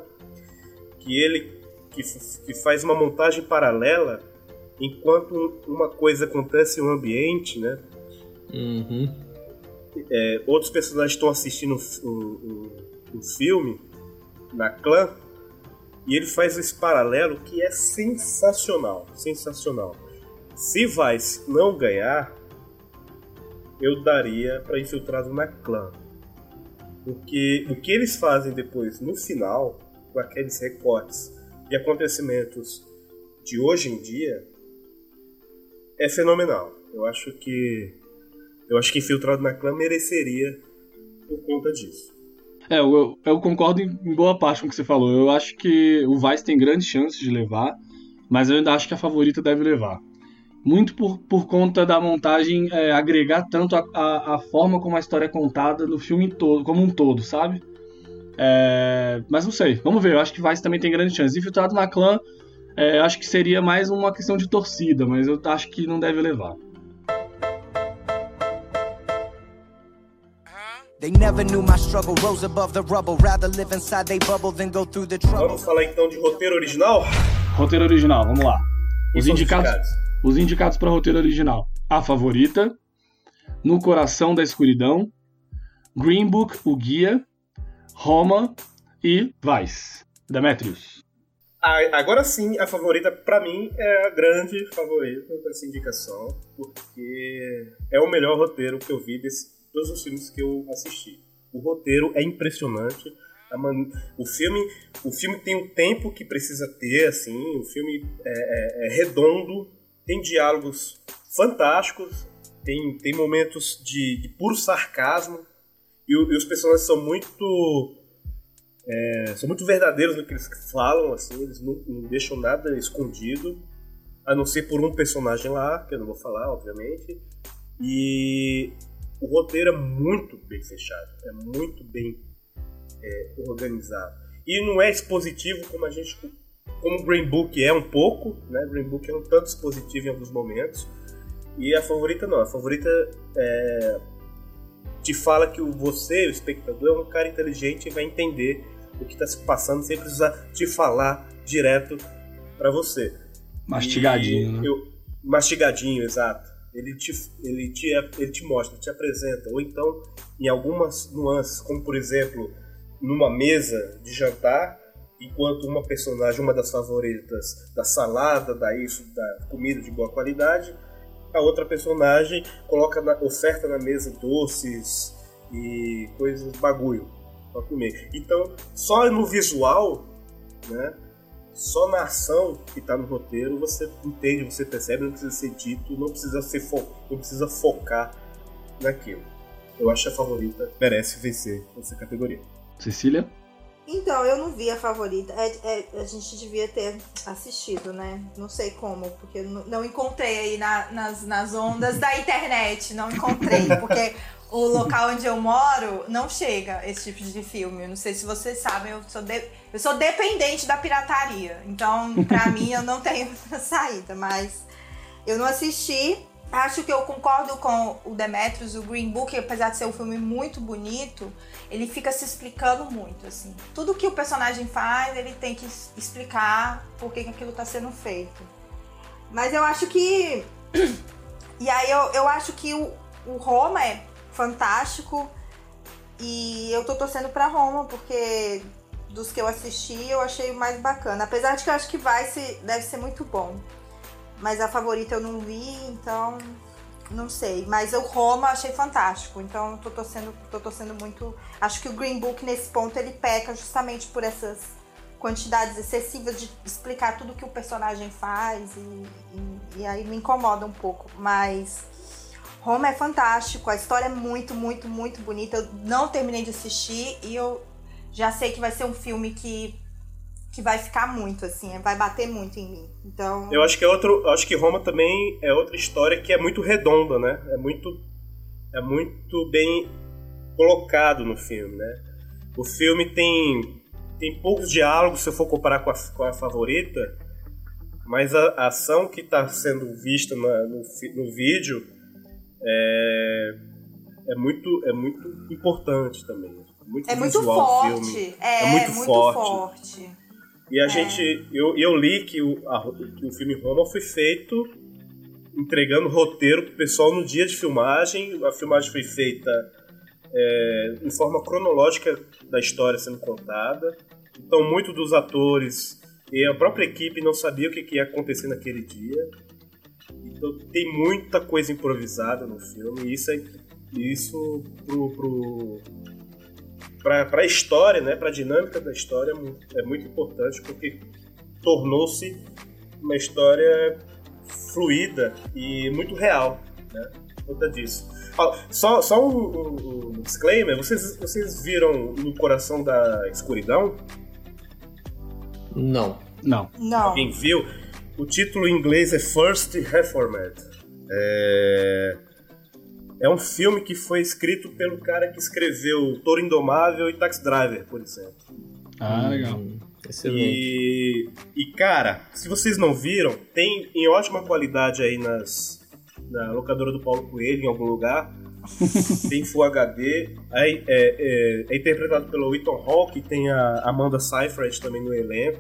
que ele que, que faz uma montagem paralela enquanto uma coisa acontece no ambiente, né? Uhum é, outros personagens estão assistindo o filme na clã e ele faz esse paralelo que é sensacional, sensacional. Se Vice não ganhar, eu daria para infiltrado na clã. Porque o que eles fazem depois no final, com aqueles recortes de acontecimentos de hoje em dia, é fenomenal. Eu acho que eu acho que Infiltrado na Clã mereceria por conta disso. É, eu, eu concordo em, boa parte com o que você falou. Eu acho que o Vice tem grandes chances de levar, mas eu ainda acho que a favorita deve levar. Muito por, por conta da montagem é, agregar tanto a, a, a, forma como a história é contada no filme todo, como um todo, sabe? É, mas não sei, vamos ver. Eu acho que Vice também tem grandes chances. Infiltrado na clã, é, acho que seria mais uma questão de torcida, mas eu acho que não deve levar. Vamos falar então de roteiro original? Roteiro original, vamos lá. Os indicados, indicados, os indicados para roteiro original. A Favorita, No Coração da Escuridão, Green Book, O Guia, Roma e Vice. Demetrius. agora sim, a favorita para mim é a grande favorita dessa indicação, porque é o melhor roteiro que eu vi desse todos os filmes que eu assisti. O roteiro é impressionante. Man... O filme, o filme tem o tempo que precisa ter, assim. O filme é, é, é redondo, tem diálogos fantásticos, tem, tem momentos de, de puro sarcasmo e, e, os personagens são muito é, são muito verdadeiros no que eles falam, assim. Eles não, não deixam nada escondido, a não ser por um personagem lá que eu não vou falar, obviamente. E o roteiro é muito bem fechado, é muito bem é, organizado. e não é expositivo como a gente como o Green Book é um pouco, né? Green Book é um tanto expositivo em alguns momentos. E a favorita não, a favorita é, te fala que você, o espectador, é um cara inteligente e vai entender o que está se passando sem precisar te falar direto para você. Mastigadinho, e né? Eu, mastigadinho, exato. Ele te, ele, te, ele te mostra, te apresenta. Ou então, em algumas nuances, como por exemplo, numa mesa de jantar, enquanto uma personagem, uma das favoritas da salada, da isso, da comida de boa qualidade, a outra personagem coloca na, oferta na mesa doces e coisas bagulho para comer. Então, só no visual, né? Só na ação que está no roteiro você entende, você percebe, não precisa ser dito, não precisa ser fo não precisa focar naquilo. Eu acho a favorita merece vencer essa categoria. Cecília? Então, eu não vi a favorita. É, é, a gente devia ter assistido, né? Não sei como, porque não, não encontrei aí na, nas, nas ondas da internet. Não encontrei, porque o local onde eu moro não chega esse tipo de filme. Eu não sei se vocês sabem, eu sou, de, eu sou dependente da pirataria. Então, pra mim, eu não tenho saída. Mas eu não assisti. Acho que eu concordo com o Demetrius, o Green Book, apesar de ser um filme muito bonito, ele fica se explicando muito, assim. Tudo que o personagem faz, ele tem que explicar por que, que aquilo está sendo feito. Mas eu acho que. E aí eu, eu acho que o, o Roma é fantástico. E eu tô torcendo pra Roma, porque dos que eu assisti, eu achei o mais bacana. Apesar de que eu acho que vai se, deve ser muito bom. Mas a favorita eu não vi, então não sei. Mas o Roma achei fantástico. Então tô torcendo, tô torcendo muito. Acho que o Green Book nesse ponto ele peca justamente por essas quantidades excessivas de explicar tudo que o personagem faz e, e, e aí me incomoda um pouco. Mas Roma é fantástico, a história é muito, muito, muito bonita. Eu não terminei de assistir e eu já sei que vai ser um filme que que vai ficar muito, assim, vai bater muito em mim. Então. Eu acho que é outro. Acho que Roma também é outra história que é muito redonda, né? É muito. É muito bem colocado no filme, né? O filme tem. Tem poucos diálogos se eu for comparar com a, com a favorita, mas a, a ação que está sendo vista na, no, no vídeo é, é, muito, é muito importante também. Muito é muito forte. É, é, muito, muito forte. forte. E a é. gente. Eu, eu li que o, a, que o filme Roma foi feito entregando roteiro pro pessoal no dia de filmagem. A filmagem foi feita é, em forma cronológica da história sendo contada. Então, muitos dos atores e a própria equipe não sabia o que, que ia acontecer naquele dia. Então, tem muita coisa improvisada no filme. E isso, é, isso pro, pro para a história, né, para a dinâmica da história é muito importante porque tornou-se uma história fluida e muito real, né? Conta disso. Só, só um, um, um, disclaimer: vocês, vocês viram No Coração da Escuridão? Não. Não. Não. Alguém viu? O título em inglês é First Reformed. É... É um filme que foi escrito pelo cara que escreveu Toro Indomável e Taxi Driver, por exemplo. Ah, legal. Hum, e, e, cara, se vocês não viram, tem em ótima qualidade aí nas, na locadora do Paulo Coelho, em algum lugar. tem Full HD. Aí, é, é, é, interpretado pelo Ethan Hawke, tem a Amanda Seyfried também no elenco.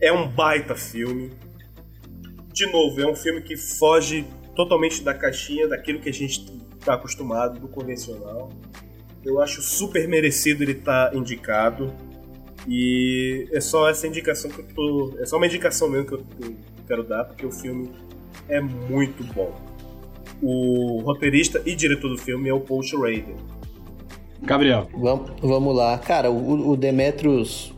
É um baita filme. De novo, é um filme que foge totalmente da caixinha, daquilo que a gente está acostumado, do convencional. Eu acho super merecido ele estar tá indicado. E é só essa indicação que eu tô. É só uma indicação mesmo que eu, que eu quero dar, porque o filme é muito bom. O roteirista e diretor do filme é o Paul Schrader. Gabriel. Vamos, vamos lá. Cara, o, o Demetrius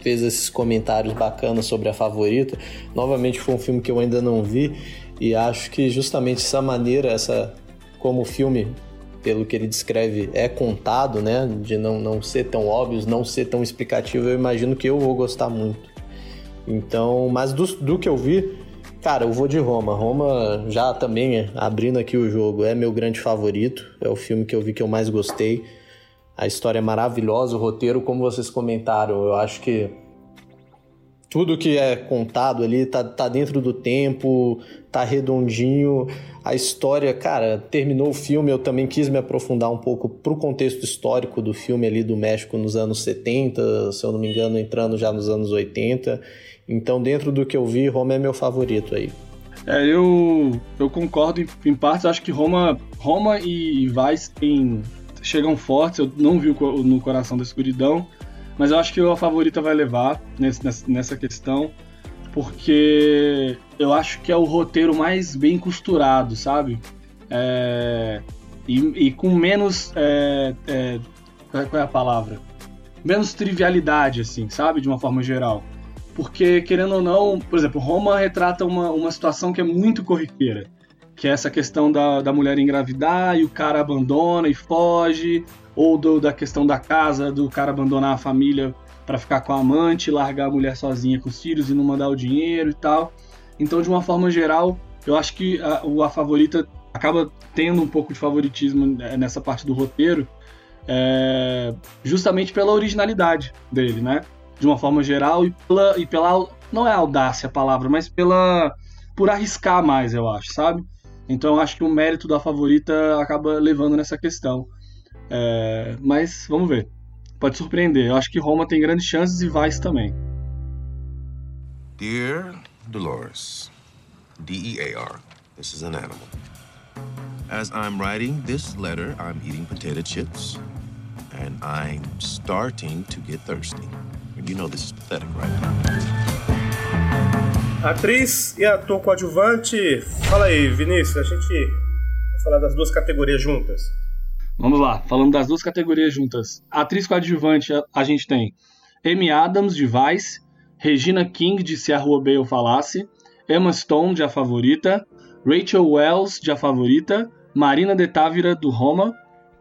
fez esses comentários bacanas sobre a favorita. Novamente foi um filme que eu ainda não vi. E acho que justamente essa maneira, essa como o filme, pelo que ele descreve, é contado, né, de não, não ser tão óbvio, não ser tão explicativo, eu imagino que eu vou gostar muito. Então, mas do, do que eu vi, cara, eu vou de Roma. Roma já também, abrindo aqui o jogo, é meu grande favorito. É o filme que eu vi que eu mais gostei. A história é maravilhosa, o roteiro, como vocês comentaram, eu acho que tudo que é contado ali tá, tá dentro do tempo, tá redondinho. A história, cara, terminou o filme, eu também quis me aprofundar um pouco pro contexto histórico do filme ali do México nos anos 70, se eu não me engano, entrando já nos anos 80. Então, dentro do que eu vi, Roma é meu favorito aí. É, eu, eu concordo em, em partes, acho que Roma, Roma e Vice tem, chegam fortes, eu não vi o, no Coração da Escuridão, mas eu acho que a favorita vai levar nesse, nessa questão, porque eu acho que é o roteiro mais bem costurado, sabe? É, e, e, com menos. É, é, qual é a palavra? Menos trivialidade, assim, sabe? De uma forma geral. Porque, querendo ou não, por exemplo, Roma retrata uma, uma situação que é muito corriqueira. Que é essa questão da, da mulher engravidar e o cara abandona e foge, ou do, da questão da casa, do cara abandonar a família para ficar com a amante, largar a mulher sozinha com os filhos e não mandar o dinheiro e tal. Então, de uma forma geral, eu acho que a, a favorita acaba tendo um pouco de favoritismo né, nessa parte do roteiro, é, justamente pela originalidade dele, né? De uma forma geral e pela, e pela não é audácia a palavra, mas pela por arriscar mais, eu acho, sabe? Então, acho que o mérito da favorita acaba levando nessa questão. É, mas vamos ver. Pode surpreender. Eu acho que Roma tem grandes chances e Vice também. Dear Dolores, D-E-A-R. This is an animal. As I'm writing this letter, I'm eating potato chips, and I'm starting to get thirsty. You know this is pathetic, right? Atriz e ator coadjuvante. Fala aí, Vinícius. A gente vai falar das duas categorias juntas. Vamos lá, falando das duas categorias juntas. Atriz coadjuvante, a, gente tem Amy Adams, de Vice, Regina King, de Se a Rua Bale Falasse, Emma Stone, de A Favorita, Rachel Wells, de A Favorita, Marina de Távira, do Roma.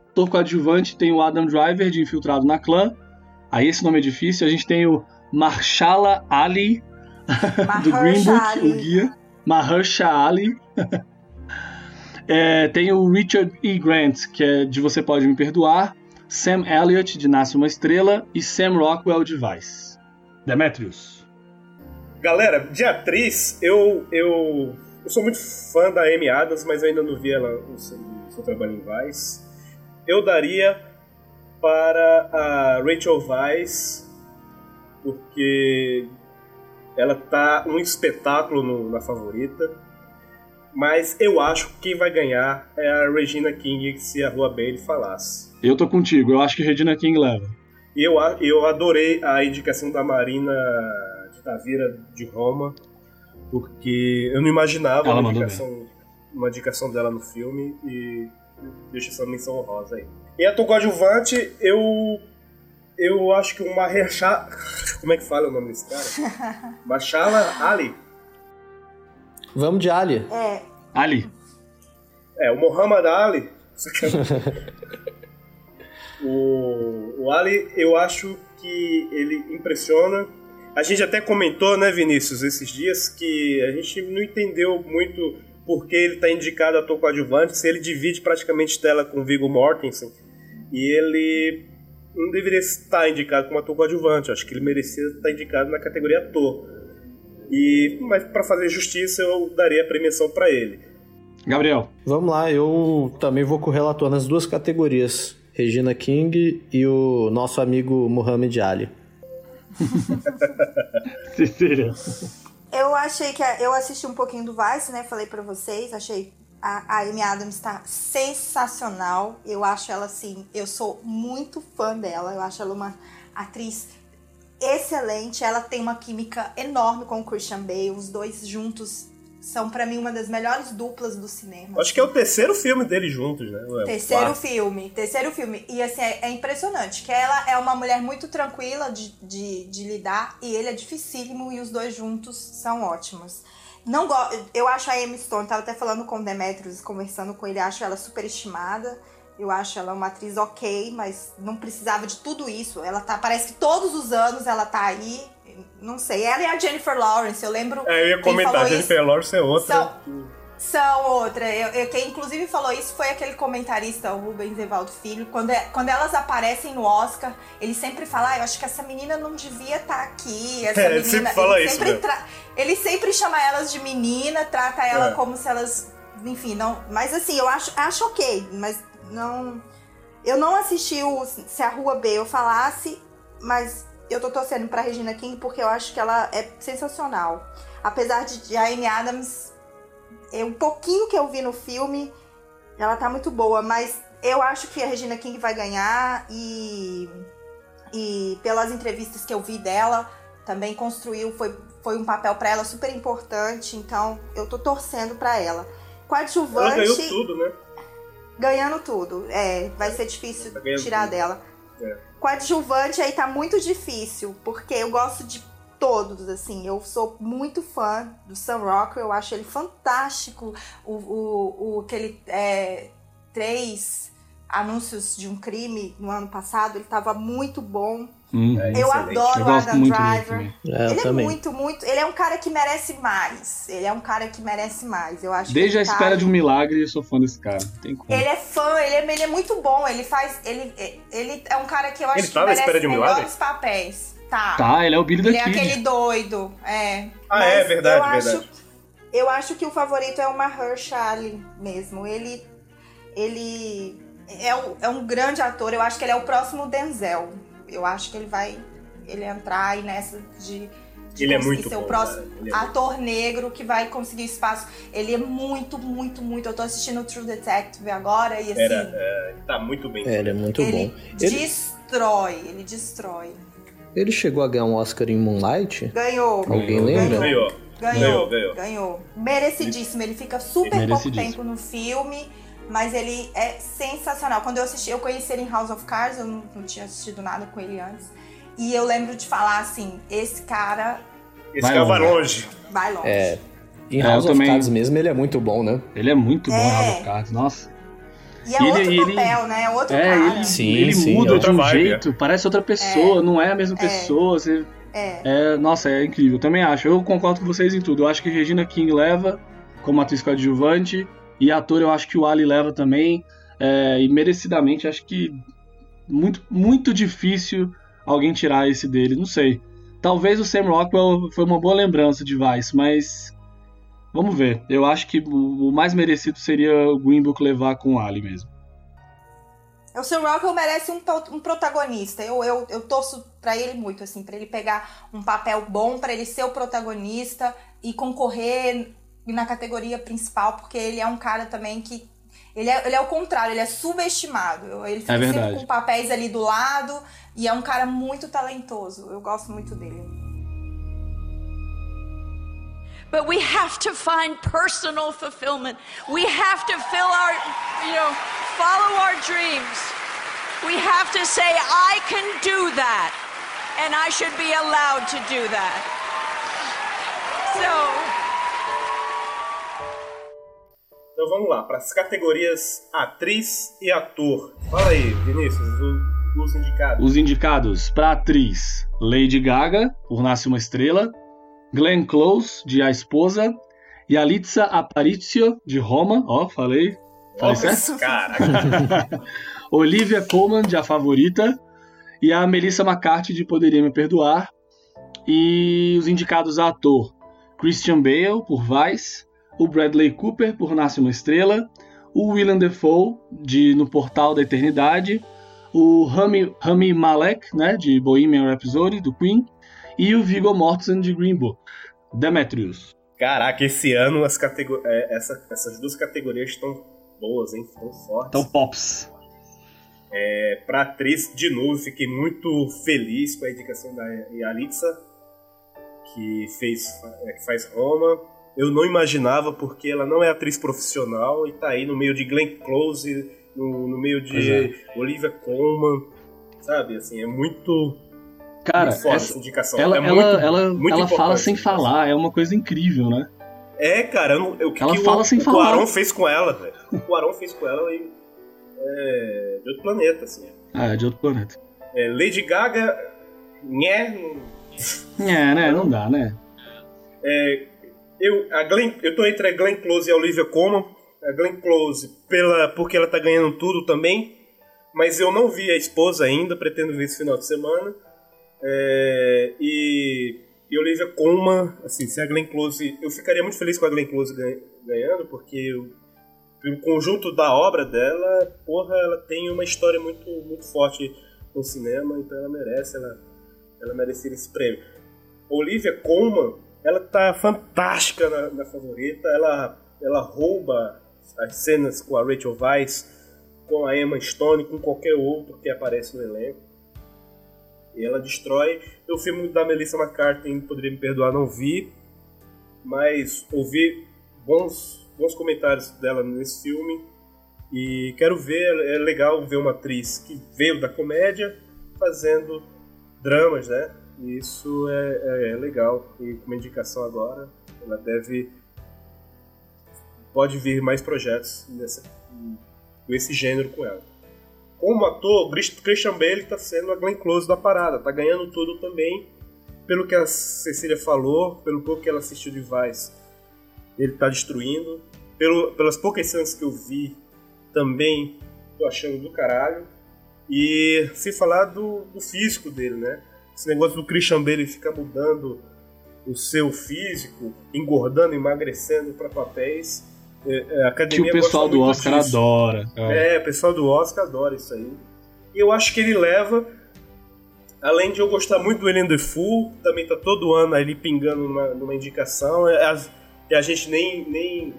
Ator coadjuvante tem o Adam Driver, de Infiltrado na Clã. Aí esse nome é difícil. A gente tem o Marshala Ali, do Green Book, o guia. Mahershala Ali. É, tem o Richard E. Grant, que é de Você Pode Me Perdoar, Sam Elliott, de Nasce Uma Estrela, e Sam Rockwell, de Vice. Demetrius. Galera, de atriz, eu, eu, eu sou muito fã da Amy Adams, mas ainda não vi ela no seu, seu trabalho em Vice. Eu daria para a Rachel Weisz, porque ela tá um espetáculo no, na favorita. Mas eu acho que quem vai ganhar é a Regina King se a Rua Bailey falasse. Eu tô contigo, eu acho que Regina King leva. E eu, eu adorei a indicação da Marina de Tavira de Roma, porque eu não imaginava uma indicação, uma indicação, dela no filme e deixa essa menção honrosa aí. E a coadjuvante, eu eu acho que o Mahershala... Como é que fala o nome desse cara? Machala Ali Vamos de Ali. É. Ali. É, o Muhammad Ali. o, o Ali, eu acho que ele impressiona. A gente até comentou, né, Vinícius, esses dias, que a gente não entendeu muito por que ele está indicado a ator coadjuvante, se ele divide praticamente tela com Viggo Mortensen. E ele não deveria estar indicado como ator coadjuvante. Acho que ele merecia estar indicado na categoria ator. E, mas para fazer justiça, eu daria a premiação para ele. Gabriel. Vamos lá, eu também vou com o relator nas duas categorias. Regina King e o nosso amigo Muhammad Ali. Cecília. Eu achei que. A, eu assisti um pouquinho do Vice, né? Falei para vocês. Achei a, a Amy Adams tá sensacional. Eu acho ela assim. Eu sou muito fã dela. Eu acho ela uma atriz excelente. Ela tem uma química enorme com o Christian Bale. Os dois juntos são para mim uma das melhores duplas do cinema. Acho que é o terceiro filme deles juntos, né? É terceiro filme, terceiro filme. E assim, é, é, impressionante que ela é uma mulher muito tranquila de, de, de, lidar e ele é dificílimo e os dois juntos são ótimos. Não go eu acho a Emma Stone, tava até falando com o Demetrius, conversando com ele, acho ela superestimada. Eu acho ela uma atriz ok, mas não precisava de tudo isso. Ela tá, parece que todos os anos ela tá aí. Não sei. Ela e a Jennifer Lawrence, eu lembro. É, eu ia comentar, a Jennifer isso. Lawrence é outra. São, São outra. Eu, eu- quem inclusive falou isso foi aquele comentarista, o Rubens Evaldo Filho. Quando, é- quando elas aparecem no Oscar, ele sempre fala: ah, eu acho que essa menina não devia estar aqui. Essa É, ele menina. sempre fala ele isso sempre mesmo. tra- Ele sempre chama elas de menina, trata ela É. como se elas. Enfim, não. Mas assim, eu acho, acho ok, mas não. Eu não assisti o Se a Rua B eu falasse, mas eu tô torcendo pra Regina King porque eu acho que ela é sensacional. Apesar de, de a Amy Adams, é um pouquinho que eu vi no filme, ela tá muito boa, mas eu acho que a Regina King vai ganhar e e pelas entrevistas que eu vi dela, também construiu, foi, foi um papel pra ela super importante, então eu tô torcendo pra ela. Ela Coadjuvante ganhou tudo, né? ganhando tudo. É, vai ser difícil Tá tirar tudo. dela. É. Coadjuvante aí tá muito difícil, porque eu gosto de todos, assim. Eu sou muito fã do Sam Rockwell, eu acho ele fantástico. O, o, o aquele é, três anúncios de um crime no ano passado, ele tava muito bom. Hum. É, Eu excelente. adoro Eu o Adam Driver. também. É, ele também. é muito, muito. Ele é um cara que merece mais. Ele é um cara que merece mais. Eu acho Desde que a tá- espera de um milagre, eu sou fã desse cara. Tem como. Ele é fã, ele é, ele é muito bom. Ele faz. Ele, ele é um cara que eu acho Ele que tá na merece espera de um papéis. Tá. Tá, ele é o Billy da Ele é aquele doido. É. Ah, Mas é, verdade, eu acho, verdade. Eu acho que o favorito é o Mahershala Ali mesmo. Ele. Ele é, o- é um grande ator. Eu acho que ele é o próximo Denzel. Eu acho que ele vai ele entrar aí nessa de, de Ele é muito ser bom, o próximo. Ele é ator negro que vai conseguir espaço. Ele é muito, muito, muito. Eu tô assistindo o True Detective agora e assim. Era, é, ele tá muito bem. É, ele é muito ele bom. Ele, destrói, ele destrói. Ele chegou a ganhar um Oscar em Moonlight? Ganhou. Alguém lembra? Ganhou. Ganhou, Ganhou, ganhou. ganhou. Merecidíssimo. Ele fica super pouco tempo no filme, mas ele é sensacional. Quando eu assisti, eu conheci ele em House of Cards, eu não, não tinha assistido nada com ele antes. E eu lembro de falar assim: esse cara Esse Vai cara vai longe. vai longe. É. Em É, House eu of também- Cards mesmo, ele é muito bom, né? Ele é muito bom, É. House of Cards. Nossa. E é E ele- outro ele- papel, né? É outro É, cara. ele, Sim, ele sim, muda outra de um vibe, jeito, parece outra pessoa, não é a mesma pessoa. Você, É. é, nossa, é incrível. Também acho. Eu concordo com vocês em tudo. Eu acho que Regina King leva como atriz coadjuvante. E ator, eu acho que o Ali leva também. é, e merecidamente, acho que muito, muito difícil alguém tirar esse dele. Não sei. Talvez o Sam Rockwell foi uma boa lembrança de Vice, mas. Vamos ver. Eu acho que o mais merecido seria o Green Book levar com o Ali mesmo. O Sam Rockwell merece um, um protagonista. Eu, eu, eu torço pra ele muito, assim, pra ele pegar um papel bom, pra ele ser o protagonista e concorrer na categoria principal, porque ele é um cara também que. Ele é, ele é o contrário, ele é subestimado. Ele fica sempre verdade. com papéis ali do lado e é um cara muito talentoso. Eu gosto muito dele. But we have to find personal fulfillment. We have to fill our, you know, follow our dreams. We have to say, I can do that. And I should be allowed to do that. So. Então vamos lá, para as categorias atriz e ator. Fala aí, Vinícius, os indicados. Os indicados para atriz: Lady Gaga, por Nasce uma Estrela, Glenn Close, de A Esposa, e Alitza Aparicio, de Roma. Ó, falei. Falei certo? Nossa, caraca. Olivia Colman, de A Favorita, e a Melissa McCarthy, de Poderia Me Perdoar. E os indicados a ator: Christian Bale, por Vice, o Bradley Cooper, por Nasce uma Estrela, o Willem Dafoe, de No Portal da Eternidade, o Rami, Rami Malek, né, de Bohemian Rhapsody, do Queen, e o Viggo Mortensen, de Green Book. Demetrius. Caraca, esse ano as catego- é, essa- essas duas categorias estão boas, hein? Estão fortes. Então, Pops. É, pra atriz, de novo, fiquei muito feliz com a indicação da Yalitza, que, fez, é, que faz Roma. Eu não imaginava, porque ela não é atriz profissional e tá aí no meio de Glenn Close, no, no meio de Pois Olivia Colman, sabe? Assim, é muito. Cara, muito essa- indicação. ela, é ela, muito, ela, muito ela fala sem falar, é uma coisa incrível, né? É, cara, eu eu- o que, Ela que fala o, sem o falar. Cuarón fez com ela, velho. O Cuarón fez com ela e, é, de outro planeta, assim. Ah, é de outro planeta. É, Lady Gaga, nhé, não- É, né? Não dá, né? é, Eu, a Glenn, eu tô entre a Glenn Close e a Olivia Colman. A Glenn Close, pela, porque ela tá ganhando tudo também. Mas eu não vi a esposa ainda, pretendo ver esse final de semana. É, e, e Olivia Colman, assim, se a Glenn Close. Eu ficaria muito feliz com a Glenn Close ganhando, porque pelo conjunto da obra dela, porra, ela tem uma história muito, muito forte no cinema, então ela merece, ela, ela mereceria esse prêmio. Olivia Colman, ela tá fantástica na, na favorita, ela, ela rouba as cenas com a Rachel Weisz, com a Emma Stone, com qualquer outro que aparece no elenco. E ela destrói. O filme da Melissa McCarthy, poderia me perdoar, não vi, mas ouvi bons, bons comentários dela nesse filme. E quero ver, é legal ver uma atriz que veio da comédia fazendo dramas, né? E isso é, é, é legal. E como indicação agora, ela deve. Pode vir mais projetos nessa, com esse gênero com ela. Como ator, Christian Bale está sendo a Glenn Close da parada, tá ganhando tudo também. Pelo que a Cecília falou, pelo pouco que ela assistiu de Vice, ele tá destruindo. Pelo, pelas poucas cenas que eu vi, também tô achando do caralho. E se falar do, do físico dele, né? Esse negócio do Christian Bale ficar mudando o seu físico, engordando, emagrecendo para papéis. É, é, a academia que o pessoal do Oscar disso. adora. É. é, o pessoal do Oscar adora isso aí. E eu acho que ele leva. Além de eu gostar muito do William Defoe, também tá todo ano ali pingando numa, numa indicação. É, e a, a gente nem, nem.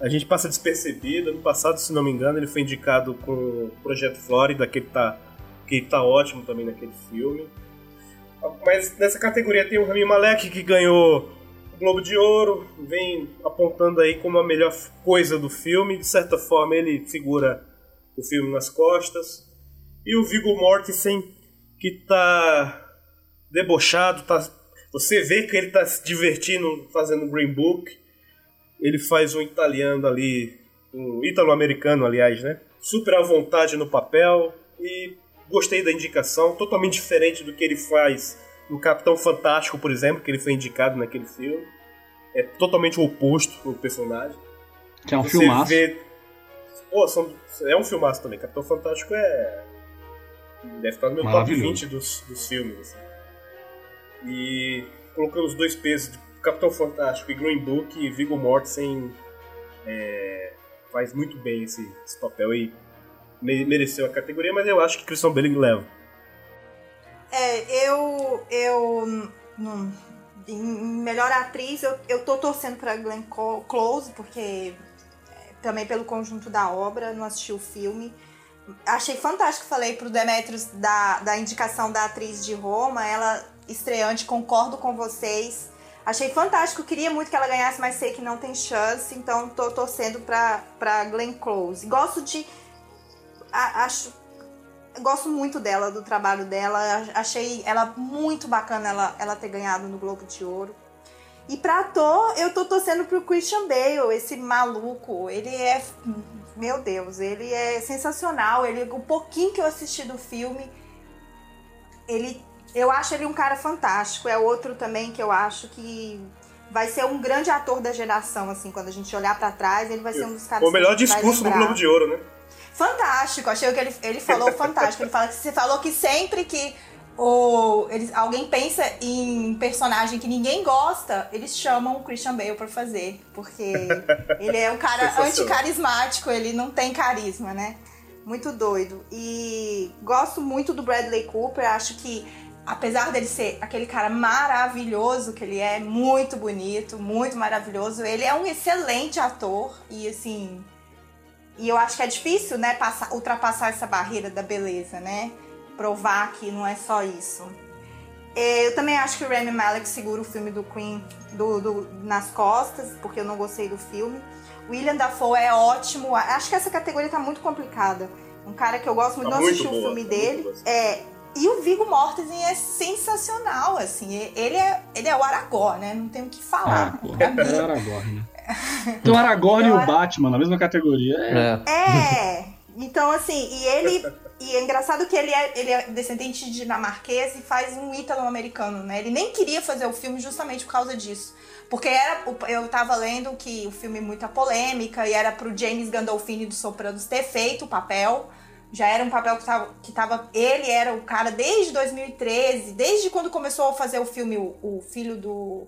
A gente passa despercebido. Ano passado, se não me engano, ele foi indicado com o Projeto Flórida, que ele tá, que ele tá ótimo também naquele filme. Mas nessa categoria tem o Rami Malek que ganhou Globo de Ouro, vem apontando aí como a melhor coisa do filme. De certa forma, ele segura o filme nas costas. E o Viggo Mortensen, que tá debochado, tá... você vê que ele tá se divertindo fazendo Green Book. Ele faz um italiano ali, um ítalo-americano, aliás, né? Super à vontade no papel e Gostei da indicação, totalmente diferente do que ele faz no Capitão Fantástico, por exemplo, que ele foi indicado naquele filme. É totalmente o oposto do personagem. Que é um Você filmaço. Vê... Pô, são... é um filmaço também. Capitão Fantástico é. Deve estar no meu top 20 dos, dos filmes. Assim. E colocando os dois pesos de Capitão Fantástico e Green Book, e Viggo Mortensen é... faz muito bem esse, esse papel. E mereceu a categoria, mas eu acho que Christian Bale leva. É, eu. Eu. Não, em melhor atriz, eu, eu tô torcendo pra Glenn Close, porque. É, também pelo conjunto da obra, não assisti o filme. Achei fantástico, falei pro Demetrius da, da indicação da atriz de Roma, ela estreante, concordo com vocês. Achei fantástico, queria muito que ela ganhasse, mas sei que não tem chance, então tô torcendo pra, pra Glenn Close. Gosto de acho gosto muito dela, do trabalho dela. Achei ela muito bacana ela, ela ter ganhado no Globo de Ouro. E pra ator, eu tô torcendo pro Christian Bale, esse maluco. Ele é. Meu Deus, ele é sensacional. Ele, o pouquinho que eu assisti do filme, ele. Eu acho ele um cara fantástico. É outro também que eu acho que vai ser um grande ator da geração, assim, quando a gente olhar para trás, ele vai ser um dos caras. O melhor discurso do Globo de Ouro, né? Fantástico, achei que ele, ele falou fantástico. Ele fala que você falou que sempre que o, eles, alguém pensa em personagem que ninguém gosta, eles chamam o Christian Bale para fazer. Porque ele é um cara anticarismático, ele não tem carisma, né? Muito doido. E gosto muito do Bradley Cooper, acho que apesar dele ser aquele cara maravilhoso que ele é, muito bonito, muito maravilhoso, ele é um excelente ator e assim, e eu acho que é difícil, né, passar, ultrapassar essa barreira da beleza, né? Provar que não é só isso. É, eu também acho que o Rami Malek segura o filme do Queen do, do, nas costas, porque eu não gostei do filme. William Dafoe é ótimo. Acho que essa categoria tá muito complicada. Um cara que eu gosto muito, tá não assisti o filme tá dele. É, e o Viggo Mortensen é sensacional, assim. Ele é, ele é o Aragorn, né? Não tem o que falar. Ah, é o Aragorn, né? Então o Aragorn e o Batman na mesma categoria. É. é. Então, assim, e ele. e é engraçado que ele é, ele é descendente de dinamarquês e faz um ítalo-americano, né? Ele nem queria fazer o filme justamente por causa disso. Porque era, eu tava lendo que o filme é muita polêmica e era pro James Gandolfini do Sopranos ter feito o papel. Já era um papel que tava, que tava. Ele era o cara desde 2013, desde quando começou a fazer o filme, o, o filho do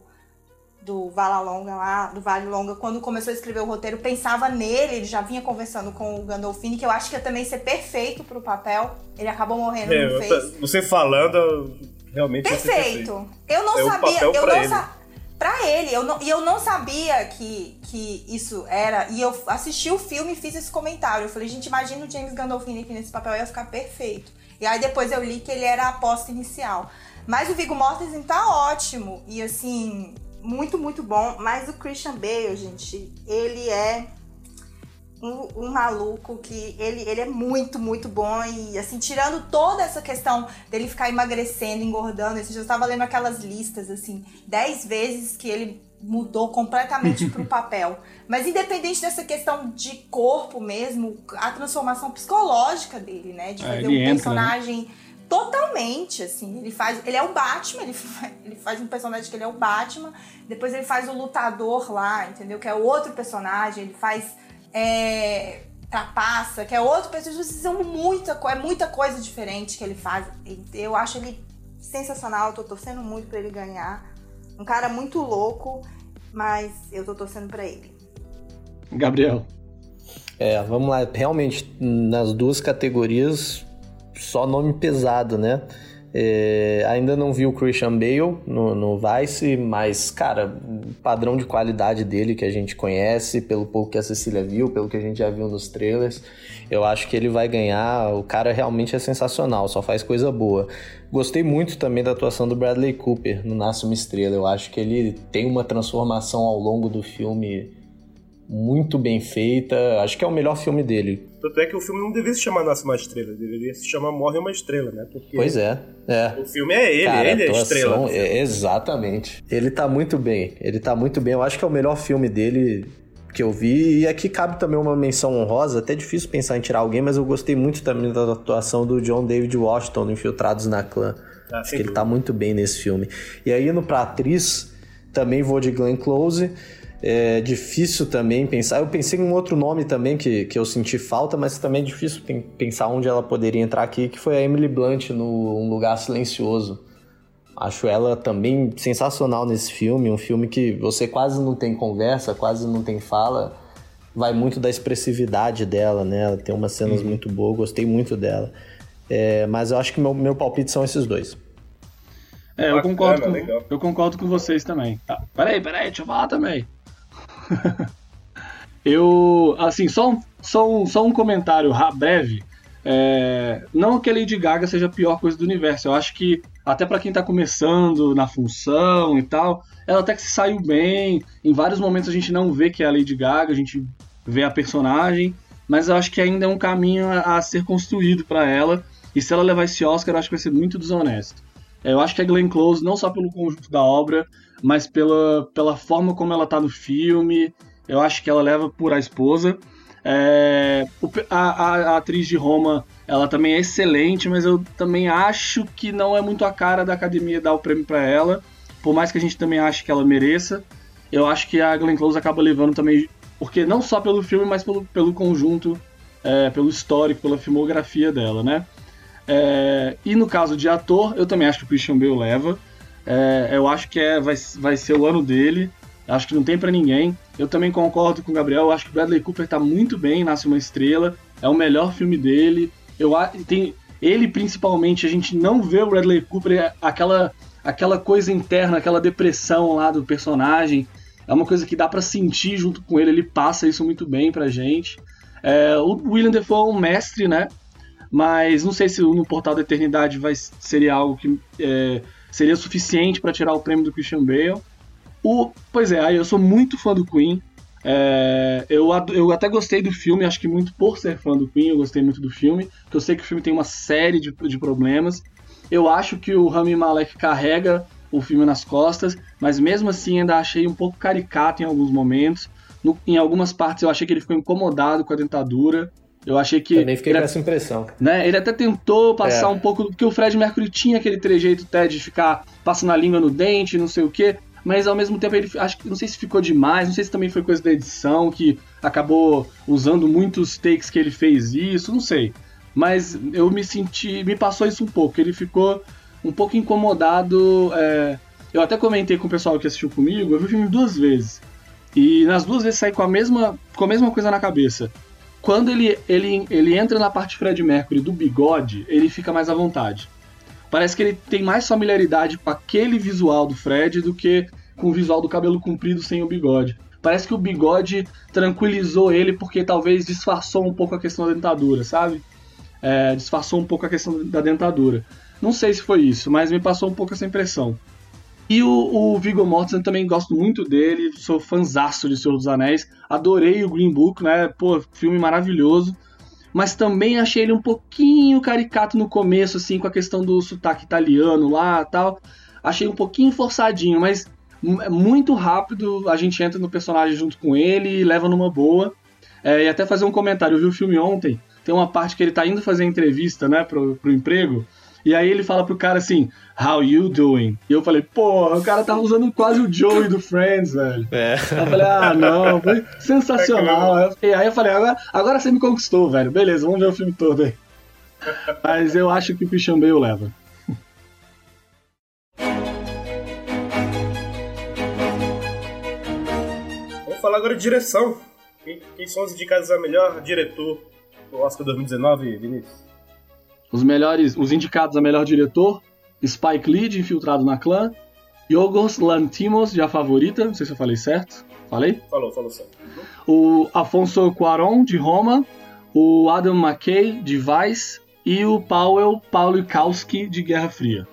do Vala Longa lá, do Vale Longa, quando começou a escrever o roteiro, pensava nele, ele já vinha conversando com o Gandolfini, que eu acho que ia também ser perfeito pro papel. Ele acabou morrendo, é, não fez. Você falando, realmente perfeito. perfeito. Eu não é sabia, eu não sabia pra ele, eu não, e eu não sabia que, que isso era, e eu assisti o filme e fiz esse comentário. Eu falei, gente, imagina o James Gandolfini aqui nesse papel, ia ficar perfeito. E aí depois eu li que ele era a aposta inicial. Mas o Viggo Mortensen tá ótimo. E assim, muito, muito bom. Mas o Christian Bale, gente, ele é um, um, maluco que ele, ele é muito, muito bom. E assim, tirando toda essa questão dele ficar emagrecendo, engordando, eu já estava lendo aquelas listas, assim, 10 vezes que ele mudou completamente pro papel. Mas independente dessa questão de corpo mesmo, a transformação psicológica dele, né? De é, fazer é, um entra, né? personagem. Né? Totalmente, assim. Ele faz. Ele é o Batman, ele faz, ele faz um personagem que ele é o Batman. Depois ele faz o lutador lá, entendeu? Que é outro personagem. Ele faz. É, trapaça, que é outro personagem. São muita, é muita coisa diferente que ele faz. Eu acho ele sensacional. Eu tô torcendo muito para ele ganhar. Um cara muito louco, mas eu tô torcendo para ele. Gabriel. É, vamos lá. Realmente, nas duas categorias, só nome pesado, né? É, ainda não vi o Christian Bale no, no, Vice, mas, cara, o padrão de qualidade dele que a gente conhece, pelo pouco que a Cecília viu, pelo que a gente já viu nos trailers, eu acho que ele vai ganhar. O cara realmente é sensacional, só faz coisa boa. Gostei muito também da atuação do Bradley Cooper no Nasce uma Estrela. Eu acho que ele tem uma transformação ao longo do filme muito bem feita. Acho que é o melhor filme dele. Tanto é que o filme não deveria se chamar Nasce uma Estrela, deveria se chamar Morre uma Estrela, né? Porque pois é, é. O filme é ele, Cara, ele é a estrela. É, exatamente. Ele tá muito bem, ele tá muito bem. Eu acho que é o melhor filme dele que eu vi. E aqui cabe também uma menção honrosa, até difícil pensar em tirar alguém, mas eu gostei muito também da atuação do John David Washington no Infiltrados na Clã. Ah, acho que ele tá muito bem nesse filme. E aí, indo pra atriz, também vou de Glenn Close. É difícil também pensar. Eu pensei em um outro nome também que, que eu senti falta, mas também é difícil pensar onde ela poderia entrar aqui, que foi a Emily Blunt no Um Lugar Silencioso. Acho ela também sensacional nesse filme, um filme que você quase não tem conversa, quase não tem fala, vai muito da expressividade dela, né? Ela tem umas cenas uhum. muito boas, gostei muito dela. É, mas eu acho que meu, meu palpite são esses dois. É, eu concordo, com, eu concordo com vocês também. Tá, peraí, peraí, deixa eu falar também. eu, assim, só um, só um, só um comentário breve. É, não que a Lady Gaga seja a pior coisa do universo. Eu acho que, até para quem tá começando na função e tal, ela até que se saiu bem. Em vários momentos a gente não vê que é a Lady Gaga, a gente vê a personagem. Mas eu acho que ainda é um caminho a, a ser construído para ela. E se ela levar esse Oscar, eu acho que vai ser muito desonesto. É, eu acho que a Glenn Close, não só pelo conjunto da obra, mas pela, pela forma como ela tá no filme, eu acho que ela leva por a esposa. É, a, a, a, atriz de Roma, ela também é excelente, mas eu também acho que não é muito a cara da academia dar o prêmio para ela, por mais que a gente também ache que ela mereça. Eu acho que a Glenn Close acaba levando também, porque não só pelo filme, mas pelo, pelo conjunto, é, pelo histórico, pela filmografia dela, né? É, e no caso de ator, eu também acho que o Christian Bale leva. É, eu acho que é, vai, vai ser o ano dele. Acho que não tem para ninguém. Eu também concordo com o Gabriel. Eu acho que Bradley Cooper tá muito bem, Nasce uma Estrela. É o melhor filme dele. Eu tem ele principalmente. A gente não vê o Bradley Cooper é aquela aquela coisa interna, aquela depressão lá do personagem. É uma coisa que dá para sentir junto com ele. Ele passa isso muito bem pra gente. É, o William Defoe é um mestre, né? mas não sei se no Portal da Eternidade vai, seria algo que é, seria suficiente para tirar o prêmio do Christian Bale. O, pois é, eu sou muito fã do Queen. É, eu, eu até gostei do filme, acho que muito por ser fã do Queen, eu gostei muito do filme, eu sei que o filme tem uma série de, de problemas. Eu acho que o Rami Malek carrega o filme nas costas, mas mesmo assim ainda achei um pouco caricato em alguns momentos. No, em algumas partes eu achei que ele ficou incomodado com a dentadura. Eu achei que. Também fiquei ele, com essa impressão. Né, ele até tentou passar É. um pouco. Porque o Fred Mercury tinha aquele trejeito até de ficar passando a língua no dente, não sei o quê. Mas ao mesmo tempo ele acho que não sei se ficou demais, não sei se também foi coisa da edição que acabou usando muitos takes que ele fez isso, não sei. Mas eu me senti, me passou isso um pouco. Ele ficou um pouco incomodado. é, eu até comentei com o pessoal que assistiu comigo, eu vi o filme duas vezes. E nas duas vezes saí com a mesma, com a mesma coisa na cabeça. Quando ele, ele, ele entra na parte Fred Mercury do bigode, ele fica mais à vontade. Parece que ele tem mais familiaridade com aquele visual do Fred do que com o visual do cabelo comprido sem o bigode. Parece que o bigode tranquilizou ele porque talvez disfarçou um pouco a questão da dentadura, sabe? É, disfarçou um pouco a questão da dentadura. Não sei se foi isso, mas me passou um pouco essa impressão. E o, o Viggo Mortensen também gosto muito dele, sou fanzaço de Senhor dos Anéis, adorei o Green Book, né? Pô, filme maravilhoso. Mas também achei ele um pouquinho caricato no começo, assim, com a questão do sotaque italiano lá tal. Achei um pouquinho forçadinho, mas é muito rápido a gente entra no personagem junto com ele e leva numa boa. É, e até fazer um comentário, eu vi o filme ontem, tem uma parte que ele tá indo fazer entrevista, né, pro, pro emprego, e aí ele fala pro cara assim, how you doing? E eu falei, porra, o cara tava usando quase o Joey do Friends, velho. É. Eu falei, ah, não, foi sensacional. Fiquei- Aí eu falei, agora, agora você me conquistou, velho. Beleza, vamos ver o filme todo aí. Mas eu acho que o Christian Bale leva. Vamos falar agora de direção. Quem, quem são os indicados a melhor diretor do Oscar 2019, Vinícius? Os melhores, os indicados a melhor diretor, Spike Lee, de Infiltrado na Clã, Yorgos Lanthimos, de A Favorita, não sei se eu falei certo. Falei? Falou, falou certo. O Afonso Cuarón, de Roma, o Adam McKay, de Vice, e o Powell Paulikowski, de Guerra Fria.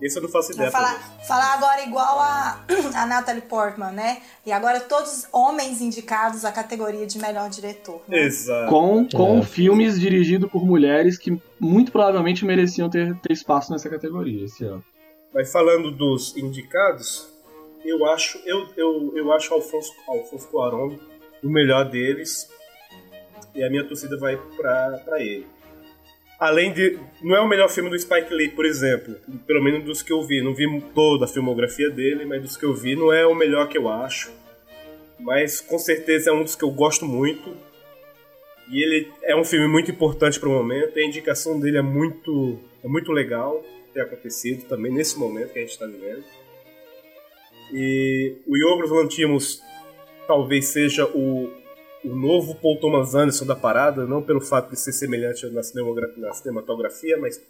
Esse eu não faço ideia. Falar, falar agora igual a, a Natalie Portman, né? E agora todos homens indicados à categoria de melhor diretor. né? Exato. Com, com É. filmes dirigidos por mulheres que muito provavelmente mereciam ter, ter espaço nessa categoria esse ano. Mas falando dos indicados, eu acho, eu, eu, eu acho Alfonso, Alfonso Cuarón o melhor deles. E a minha torcida vai pra ele. Além de. Não é o melhor filme do Spike Lee, por exemplo. Pelo menos dos que eu vi. Não vi toda a filmografia dele, mas dos que eu vi não é o melhor que eu acho. Mas com certeza é um dos que eu gosto muito. E ele é um filme muito importante para o momento. A indicação dele é muito, é muito legal ter acontecido também nesse momento que a gente está vivendo. E o Yorgos Lanthimos talvez seja o, o novo Paul Thomas Anderson da parada, não pelo fato de ser semelhante na, na cinematografia, mas,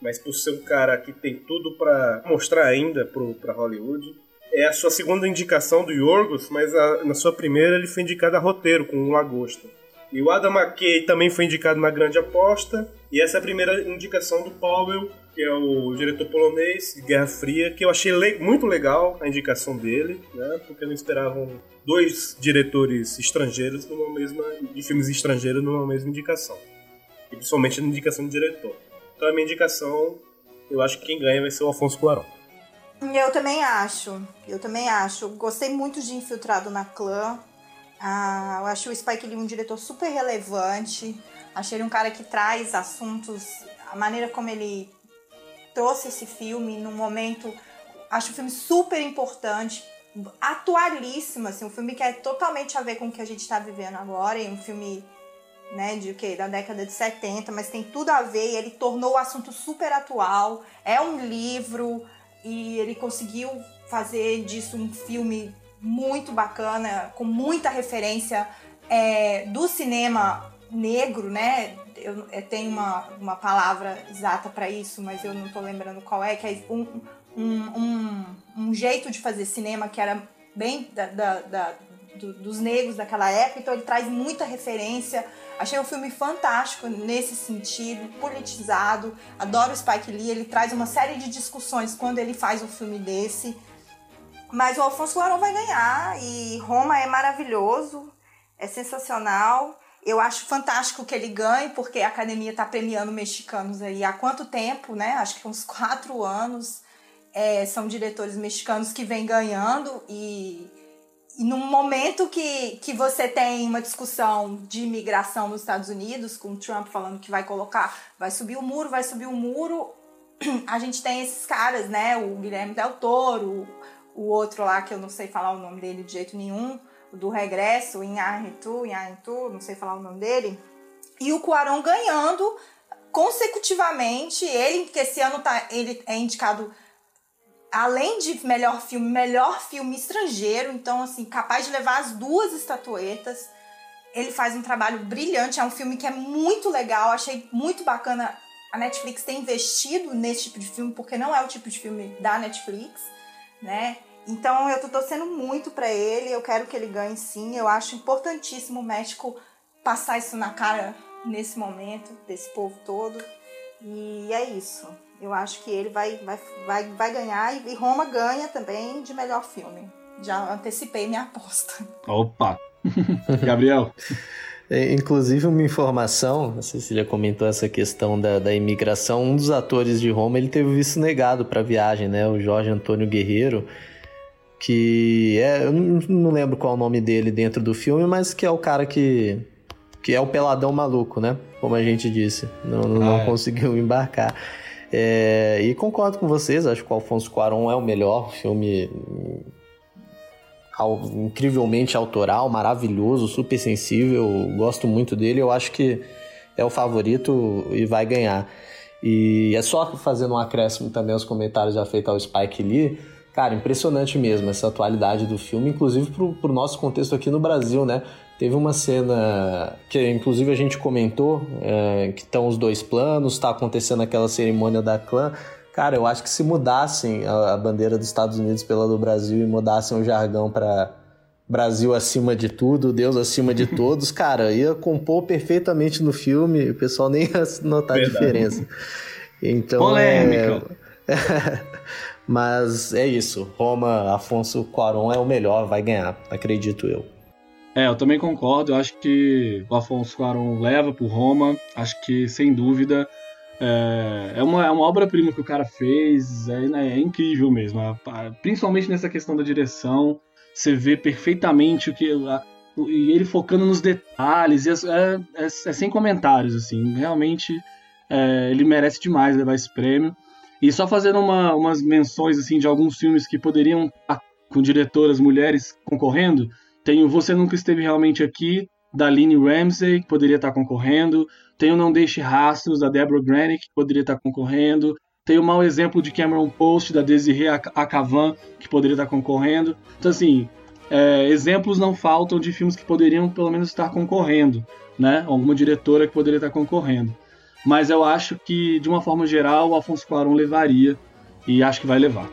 mas por ser um cara que tem tudo para mostrar ainda para Hollywood. É a sua segunda indicação do Yorgos, mas a- na sua primeira ele foi indicado a roteiro com o Lagosta. E o Adam McKay também foi indicado na Grande Aposta. E essa é a primeira indicação do Powell, que é o diretor polonês de Guerra Fria, que eu achei le- muito legal a indicação dele, né? Porque não esperavam dois diretores estrangeiros numa mesma de filmes estrangeiros numa mesma indicação. E principalmente na indicação do diretor. Então a minha indicação, eu acho que quem ganha vai ser o Afonso Cuarón. Eu também acho. Eu também acho. Gostei muito de Infiltrado na Clã. Ah, eu acho o Spike Lee um diretor super relevante. Achei ele um cara que traz assuntos, a maneira como ele trouxe esse filme num momento. Acho o filme super importante, atualíssimo, assim, um filme que é totalmente a ver com o que a gente está vivendo agora, e um filme né, de o quê? Da década de 70, mas tem tudo a ver, e ele tornou o assunto super atual. É um livro e ele conseguiu fazer disso um filme muito bacana, com muita referência é, do cinema negro, né? Eu, eu tenho uma, uma palavra exata para isso, mas eu não tô lembrando qual é, que é um, um, um, um jeito de fazer cinema que era bem da, da, da do, dos negros daquela época, então ele traz muita referência. Achei o filme fantástico nesse sentido, politizado. Adoro Spike Lee, ele traz uma série de discussões quando ele faz um filme desse. Mas o Alfonso Cuarón vai ganhar e Roma é maravilhoso, é sensacional. Eu acho fantástico que ele ganhe, porque a academia está premiando mexicanos aí há quanto tempo, né? Acho que uns quatro anos. É, são diretores mexicanos que vêm ganhando e, e num momento que, que você tem uma discussão de imigração nos Estados Unidos, com o Trump falando que vai colocar, vai subir o muro, vai subir o muro, a gente tem esses caras, né? O Guilherme Del Toro, o outro lá que eu não sei falar o nome dele de jeito nenhum, do Regresso, Inharitu, Inharitu, não sei falar o nome dele, e o Cuarón ganhando consecutivamente, ele que esse ano tá, ele é indicado além de melhor filme, melhor filme estrangeiro, então assim, capaz de levar as duas estatuetas. Ele faz um trabalho brilhante, é um filme que é muito legal, achei muito bacana a Netflix ter investido nesse tipo de filme, porque não é o tipo de filme da Netflix, né? Então eu tô torcendo muito para ele, eu quero que ele ganhe sim. Eu acho importantíssimo o México passar isso na cara nesse momento, desse povo todo. E é isso. Eu acho que ele vai, vai, vai, vai ganhar e Roma ganha também de melhor filme. Já antecipei minha aposta. Opa! Gabriel. É, inclusive, uma informação, a Cecília comentou essa questão da, da imigração. Um dos atores de Roma ele teve visto negado para a viagem, né? O Jorge Antônio Guerreiro, que é, eu não lembro qual é o nome dele dentro do filme, mas que é o cara que, que é o peladão maluco, né? Como a gente disse, não, não ah, é. conseguiu embarcar. É, e concordo com vocês, acho que o Alfonso Cuarón é o melhor filme incrivelmente autoral, maravilhoso, super sensível, gosto muito dele, eu acho que é o favorito e vai ganhar. E é só fazendo um acréscimo também aos comentários já feitos ao Spike Lee, cara, impressionante mesmo essa atualidade do filme, inclusive pro, pro nosso contexto aqui no Brasil, né? Teve uma cena que, inclusive, a gente comentou, é, que estão os dois planos, está acontecendo aquela cerimônia da clã. Cara, eu acho que se mudassem a, a bandeira dos Estados Unidos pela do Brasil e mudassem o jargão para Brasil acima de tudo, Deus acima de todos, cara, ia compor perfeitamente no filme, o pessoal nem ia notar Verdade. a diferença. Então, Polêmica. É... Mas é isso. Roma, Afonso Cuarón é o melhor, vai ganhar, acredito eu. É, eu também concordo. Eu acho que o Afonso Cuarón leva por Roma. Acho que, sem dúvida, é, é uma, é uma obra-prima que o cara fez. É, né, é incrível mesmo. Principalmente nessa questão da direção. Você vê perfeitamente o que. A, e ele focando nos detalhes. É, é, é, é sem comentários, assim. Realmente, é, ele merece demais levar esse prêmio. E só fazendo uma, umas menções assim de alguns filmes que poderiam estar com diretoras mulheres concorrendo. Tem o Você Nunca Esteve Realmente Aqui, da Lynne Ramsey, que poderia estar concorrendo. Tem o Não Deixe Rastros, da Deborah Granick, que poderia estar concorrendo. Tem o Mau Exemplo de Cameron Post, da Desiree Akavan, que poderia estar concorrendo. Então, assim, é, exemplos não faltam de filmes que poderiam, pelo menos, estar concorrendo, né? Alguma diretora que poderia estar concorrendo. Mas eu acho que, de uma forma geral, o Afonso Cuarón levaria, e acho que vai levar.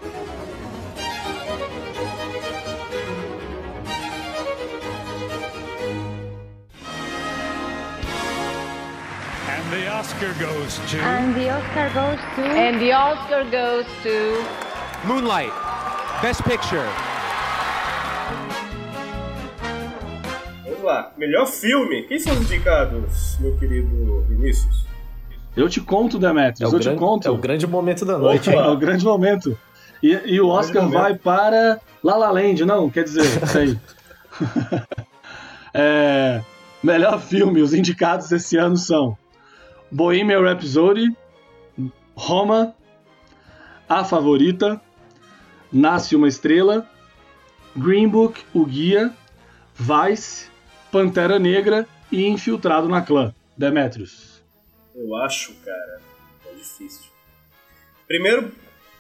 Oscar goes to. And the Oscar goes to. And the Oscar goes to. Moonlight, Best Picture. Vamos lá, melhor filme. Quem são os indicados, meu querido Vinícius? Eu te conto, Demetrius, é eu grande, te conto. É o grande momento da noite. É o grande momento. E, e o Oscar vai para La La Land, não, quer dizer, sei. é, melhor filme, os indicados esse ano são Bohemian Rhapsody, Roma, A Favorita, Nasce uma Estrela, Green Book, O Guia, Vice, Pantera Negra e Infiltrado na Clã. Demetrius. Eu acho, cara, é difícil. Primeiro,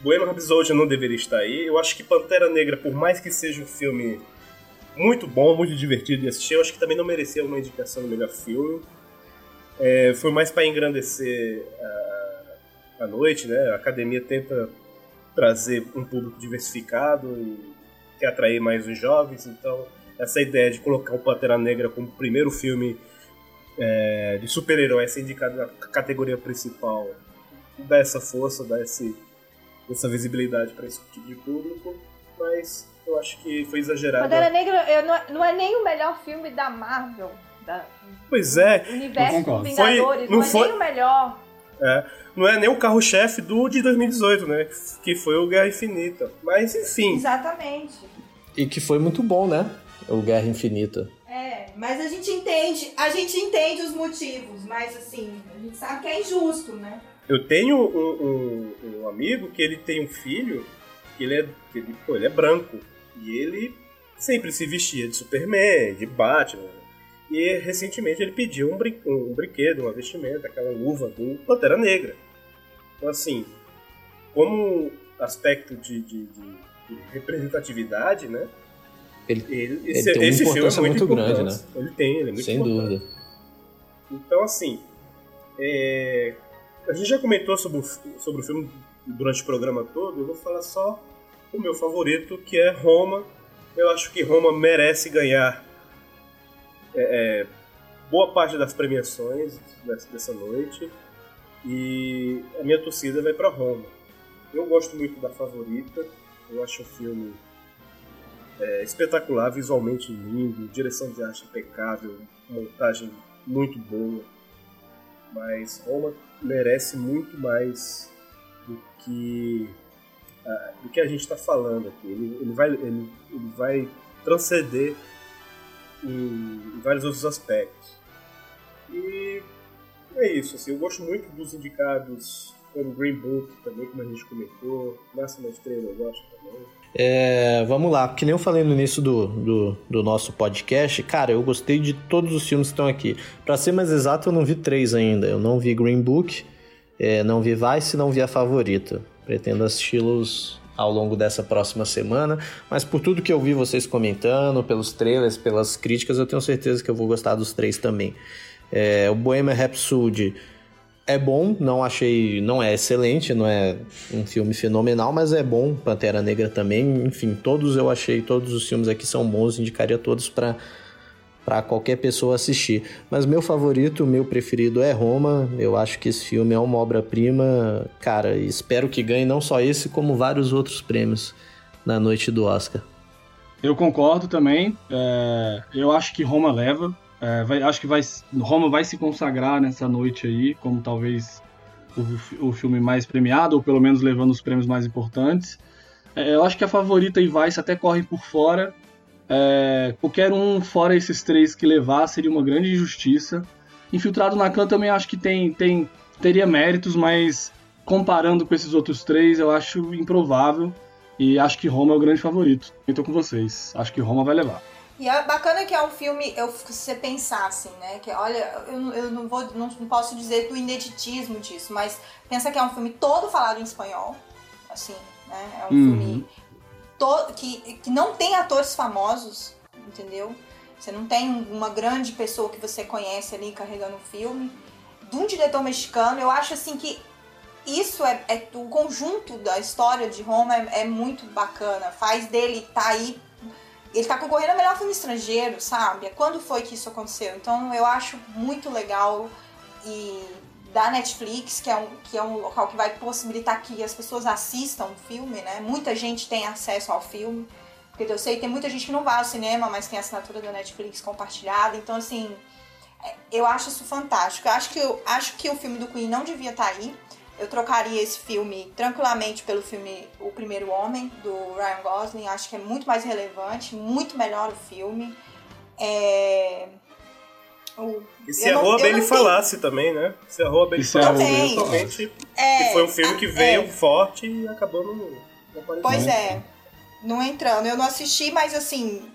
Bohemian Rhapsody não deveria estar aí. Eu acho que Pantera Negra, por mais que seja um filme muito bom, muito divertido de assistir, eu acho que também não merecia uma indicação no melhor filme. É, foi mais para engrandecer a, a noite, né? A academia tenta trazer um público diversificado e quer atrair mais os jovens, então essa ideia de colocar o Pantera Negra como primeiro filme é, de super-herói ser indicado na categoria principal dá essa força, dá esse, essa visibilidade para esse tipo de público, mas eu acho que foi exagerado. Pantera Negra não, é, não é nem o melhor filme da Marvel da, pois é. universo dos Vingadores, foi, não, não é foi, nem o melhor. É, não é nem o carro-chefe do de 2018, né? Que foi o Guerra Infinita. Mas enfim. Exatamente. E que foi muito bom, né? o Guerra Infinita. É, mas a gente entende, a gente entende os motivos, mas assim, a gente sabe que é injusto, né? Eu tenho um, um, um amigo que ele tem um filho que ele é, que ele, pô, ele é branco e ele sempre se vestia de Superman, de Batman. E recentemente ele pediu um, brin um brinquedo, uma vestimenta, aquela luva do Pantera Negra. Então, assim, como aspecto de, de, de, de representatividade, né? Ele, ele, ele esse, tem uma é importância muito, muito grande, né? Ele tem, ele é muito Sem importante. dúvida. Então, assim, é, a gente já comentou sobre o, sobre o filme durante o programa todo, eu vou falar só o meu favorito, que é Roma. Eu acho que Roma merece ganhar é, é, boa parte das premiações dessa, dessa noite. E a minha torcida vai para Roma. Eu gosto muito da favorita, eu acho o filme é, espetacular, visualmente lindo, direção de arte impecável, montagem muito boa. Mas Roma merece muito mais do que ah, do que a gente está falando aqui. Ele, ele vai ele, ele vai transcender em, em vários outros aspectos. E é isso. Assim, eu gosto muito dos indicados como Green Book também, como a gente comentou. Máxima Estrela eu gosto também. É, vamos lá, que nem eu falei no início do, do, do nosso podcast, cara, eu gostei de todos os filmes que estão aqui. Pra ser mais exato, eu não vi três ainda. Eu não vi Green Book, é, não vi Vice, não vi a favorita. Pretendo assisti-los ao longo dessa próxima semana, mas por tudo que eu vi vocês comentando, pelos trailers, pelas críticas, eu tenho certeza que eu vou gostar dos três também. É, o Bohemian Rhapsody é bom, não achei, não é excelente, não é um filme fenomenal, mas é bom. Pantera Negra também, enfim, todos eu achei, todos os filmes aqui são bons, indicaria todos para para qualquer pessoa assistir. Mas meu favorito, meu preferido é Roma. Eu acho que esse filme é uma obra-prima, cara. E espero que ganhe não só esse, como vários outros prêmios na noite do Oscar. Eu concordo também. É, eu acho que Roma leva. É, vai- acho que vai, Roma vai se consagrar nessa noite aí, como talvez o, o filme mais premiado, ou pelo menos levando os prêmios mais importantes. É, eu acho que a favorita e Vice até correm por fora. É, qualquer um fora esses três que levar seria uma grande injustiça. Infiltrado na Khan também acho que tem, tem, teria méritos, mas comparando com esses outros três, eu acho improvável. E acho que Roma é o grande favorito. Tô com vocês. Acho que Roma vai levar. E é bacana que é um filme, eu, se você pensar assim, né? Que olha, eu, eu não vou, não, não posso dizer do ineditismo disso, mas pensa que é um filme todo falado em espanhol, assim, né? É um Uhum. filme to- que, que não tem atores famosos, entendeu? Você não tem uma grande pessoa que você conhece ali carregando o filme. De um diretor mexicano, eu acho assim que isso é, é o conjunto da história de Roma é, é muito bacana. Faz dele tá aí. Ele tá concorrendo ao melhor filme estrangeiro, sabe? Quando foi que isso aconteceu? Então eu acho muito legal e da Netflix, que é um, que é um local que vai possibilitar que as pessoas assistam o filme, né? Muita gente tem acesso ao filme. Porque eu sei que tem muita gente que não vai ao cinema, mas tem a assinatura da Netflix compartilhada. Então, assim, é, eu acho isso fantástico. Eu acho que, eu acho que o filme do Queen não devia estar aí. Eu trocaria esse filme tranquilamente pelo filme O Primeiro Homem, do Ryan Gosling. Acho que é muito mais relevante, muito melhor o filme. É... o- E se eu a não- Rua Bailey não falasse também, né? Se a Rua Bailey E se a falasse, principalmente, É, que foi um filme que a- veio é. forte e acabou no. Pois é, não entrando. Eu não assisti, mas assim,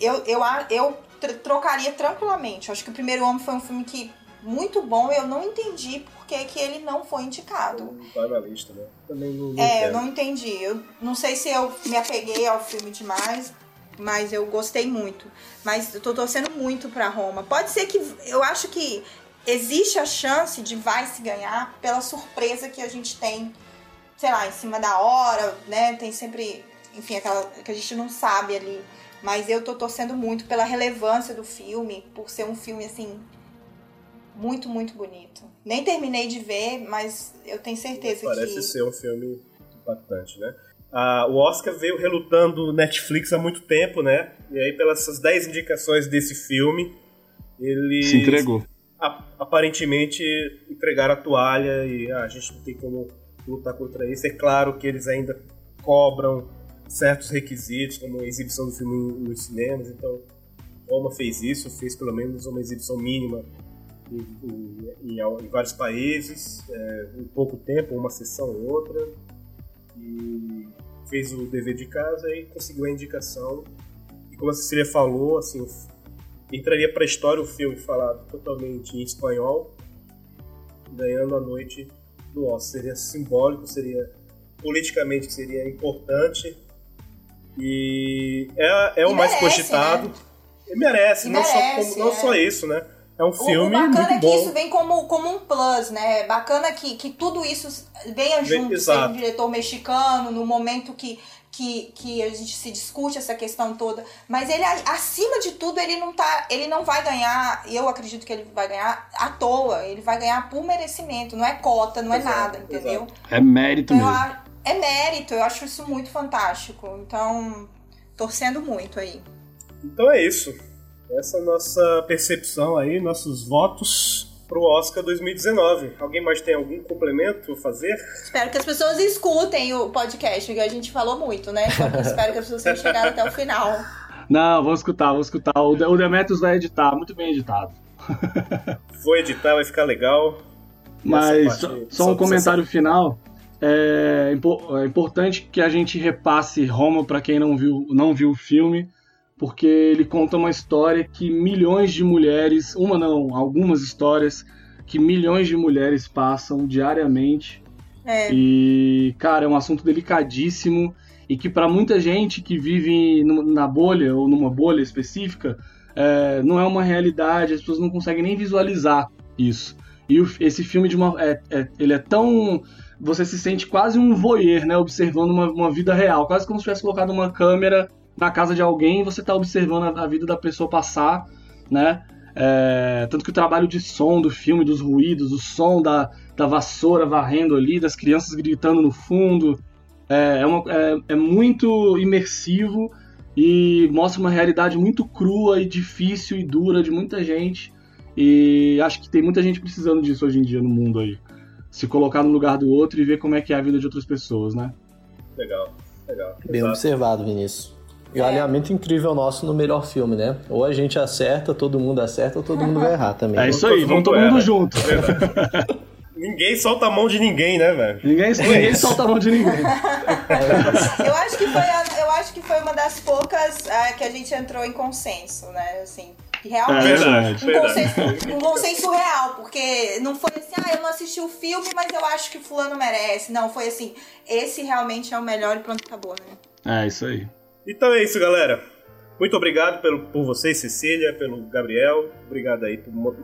eu, eu, eu tr- trocaria tranquilamente. Eu acho que o Primeiro Homem foi um filme que muito bom. Eu não entendi por que, que ele não foi indicado. Tá na lista, né? Também não, não É, eu quero. não entendi. Eu não sei se eu me apeguei ao filme demais, mas eu gostei muito. Mas eu tô torcendo muito pra Roma. Pode ser que. Eu acho que existe a chance de Vice ganhar pela surpresa que a gente tem, sei lá, em cima da hora, né? Tem sempre. Enfim, aquela que a gente não sabe ali. Mas eu tô torcendo muito pela relevância do filme, por ser um filme assim. Muito, muito bonito. Nem terminei de ver, mas eu tenho certeza Parece que. ser um filme impactante, né? Ah, o Oscar veio relutando no Netflix há muito tempo, né? E aí, pelas essas 10 indicações desse filme, ele Se entregou. aparentemente entregaram a toalha e ah, a gente não tem como lutar contra isso. É claro que eles ainda cobram certos requisitos, como a exibição do filme nos cinemas. Então, Roma fez isso, fez pelo menos uma exibição mínima em, em, em vários países, é, em pouco tempo, uma sessão ou outra. E fez o dever de casa e conseguiu a indicação. E como a Cecília falou, assim, entraria para a história o filme falado totalmente em espanhol, ganhando a noite do Oscar. Seria simbólico, seria politicamente seria importante e é, é o mais merece, cogitado. Né? E merece, e não, merece, só, como, não é. só isso, né? É um filme o bacana é que isso vem como, como um plus, né? Bacana que, que tudo isso venha junto, Exato. um diretor mexicano, no momento que, que, que a gente se discute essa questão toda. Mas ele, acima de tudo, ele não tá. Ele não vai ganhar, eu acredito que ele vai ganhar à toa. Ele vai ganhar por merecimento, não é cota, não é Exato, nada, entendeu? Exato. É mérito então, mesmo. É mérito, eu acho isso muito fantástico. Então, torcendo muito aí. Então é isso. Essa é a nossa percepção aí, nossos votos pro Oscar 2019. Alguém mais tem algum complemento a fazer? Espero que as pessoas escutem o podcast, que a gente falou muito, né? Então, espero que as pessoas tenham chegado até o final. Não, vou escutar, vou escutar. O Demetrius vai editar, muito bem editado. Vou editar, vai ficar legal. Mas só, só um comentário final. É, é importante que a gente repasse Roma para quem não viu, não viu o filme porque ele conta uma história que milhões de mulheres, uma não, algumas histórias que milhões de mulheres passam diariamente. É. E, cara, é um assunto delicadíssimo e que para muita gente que vive na bolha ou numa bolha específica, é, não é uma realidade, as pessoas não conseguem nem visualizar isso. E o, esse filme de uma, é, é, ele é tão você se sente quase um voyeur, né, observando uma, uma vida real, quase como se tivesse colocado uma câmera na casa de alguém e você está observando a, a, vida da pessoa passar, né? É, tanto que o trabalho de som do filme, dos ruídos, o som da, da vassoura varrendo ali, das crianças gritando no fundo, é, é, uma, é, é muito imersivo e mostra uma realidade muito crua e difícil e dura de muita gente. E acho que tem muita gente precisando disso hoje em dia no mundo aí. Se colocar no lugar do outro e ver como é que é a vida de outras pessoas, né? Legal, legal. Bem Exato. observado, Vinícius. E o é. alinhamento incrível nosso no melhor filme, né? Ou a gente acerta, todo mundo acerta, ou todo mundo vai errar também. É isso aí, vamos todo mundo junto. ninguém solta a mão de ninguém, né, velho? Ninguém, ninguém solta a mão de ninguém. eu, acho que foi a, eu acho que foi uma das poucas é, que a gente entrou em consenso, né? Assim, realmente é verdade, um, consenso, um consenso real, porque não foi assim, ah, eu não assisti o filme, mas eu acho que fulano merece. Não, foi assim, esse realmente é o melhor e pronto, acabou, né? É, isso aí. Então é isso, galera. Muito obrigado pelo, por vocês, Cecília, pelo Gabriel. Obrigado aí por,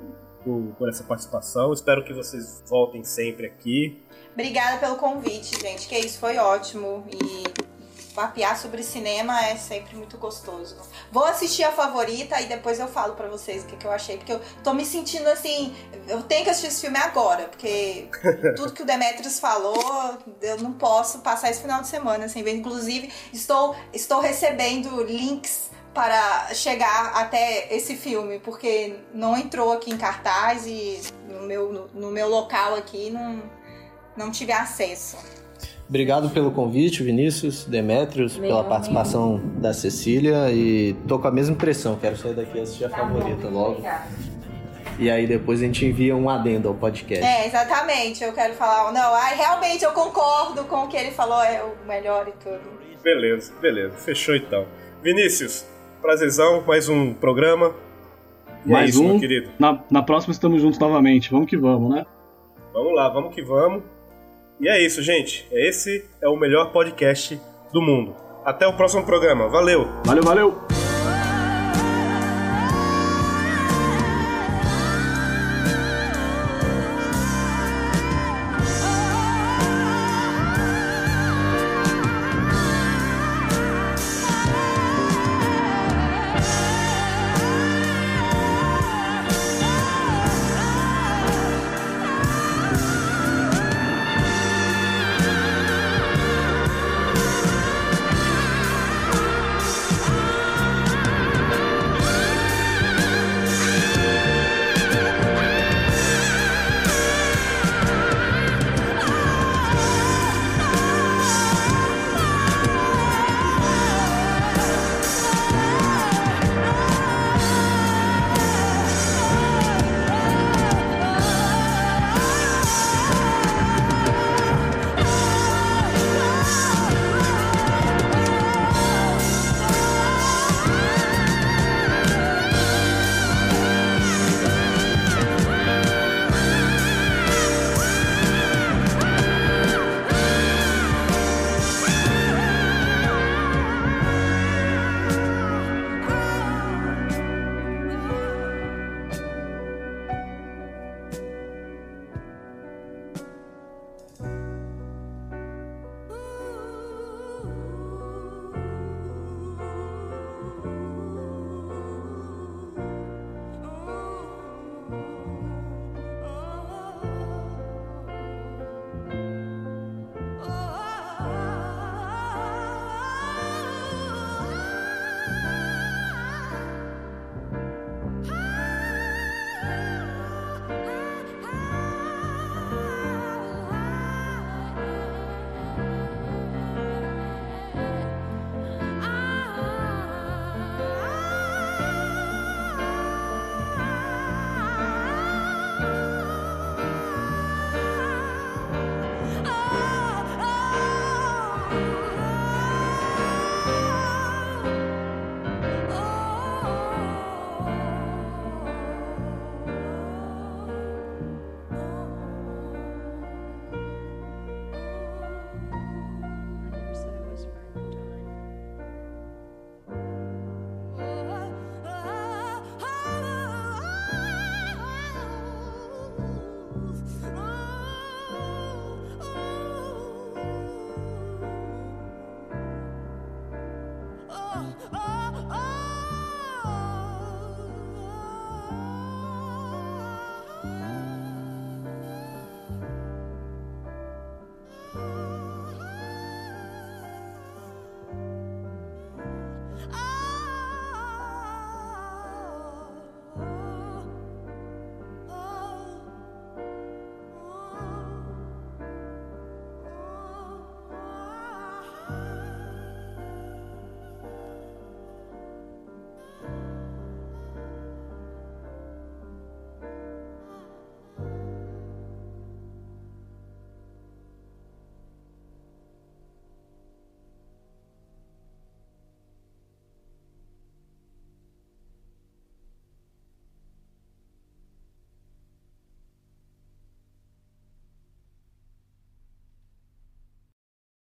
por, por, essa participação. Espero que vocês voltem sempre aqui. Obrigada pelo convite, gente. Que isso, foi ótimo. E papear sobre cinema é sempre muito gostoso. Vou assistir a favorita e depois eu falo para vocês o que, que, eu achei, porque eu tô me sentindo assim, eu tenho que assistir esse filme agora, porque tudo que o Demetrius falou, eu não posso passar esse final de semana sem ver. Inclusive, estou, estou recebendo links para chegar até esse filme, porque não entrou aqui em cartaz e no meu, no, no meu local aqui não, não tive acesso. Obrigado pelo convite, Vinícius, Demetrios, meu, pela participação meu. da Cecília e tô com a mesma impressão, quero sair daqui e assistir a tá favorita bom, logo. E aí depois a gente envia um adendo ao podcast. É, exatamente. Eu quero falar, não, ai, realmente eu concordo com o que ele falou, é o melhor e tudo. Beleza, beleza. Fechou então. Vinícius, prazerzão, mais um programa. É mais é isso, um. querido. Na, na próxima estamos juntos novamente. Vamos que vamos, né? Vamos lá, vamos que vamos. E é isso, gente. Esse é o melhor podcast do mundo. Até o próximo programa. Valeu! Valeu, valeu!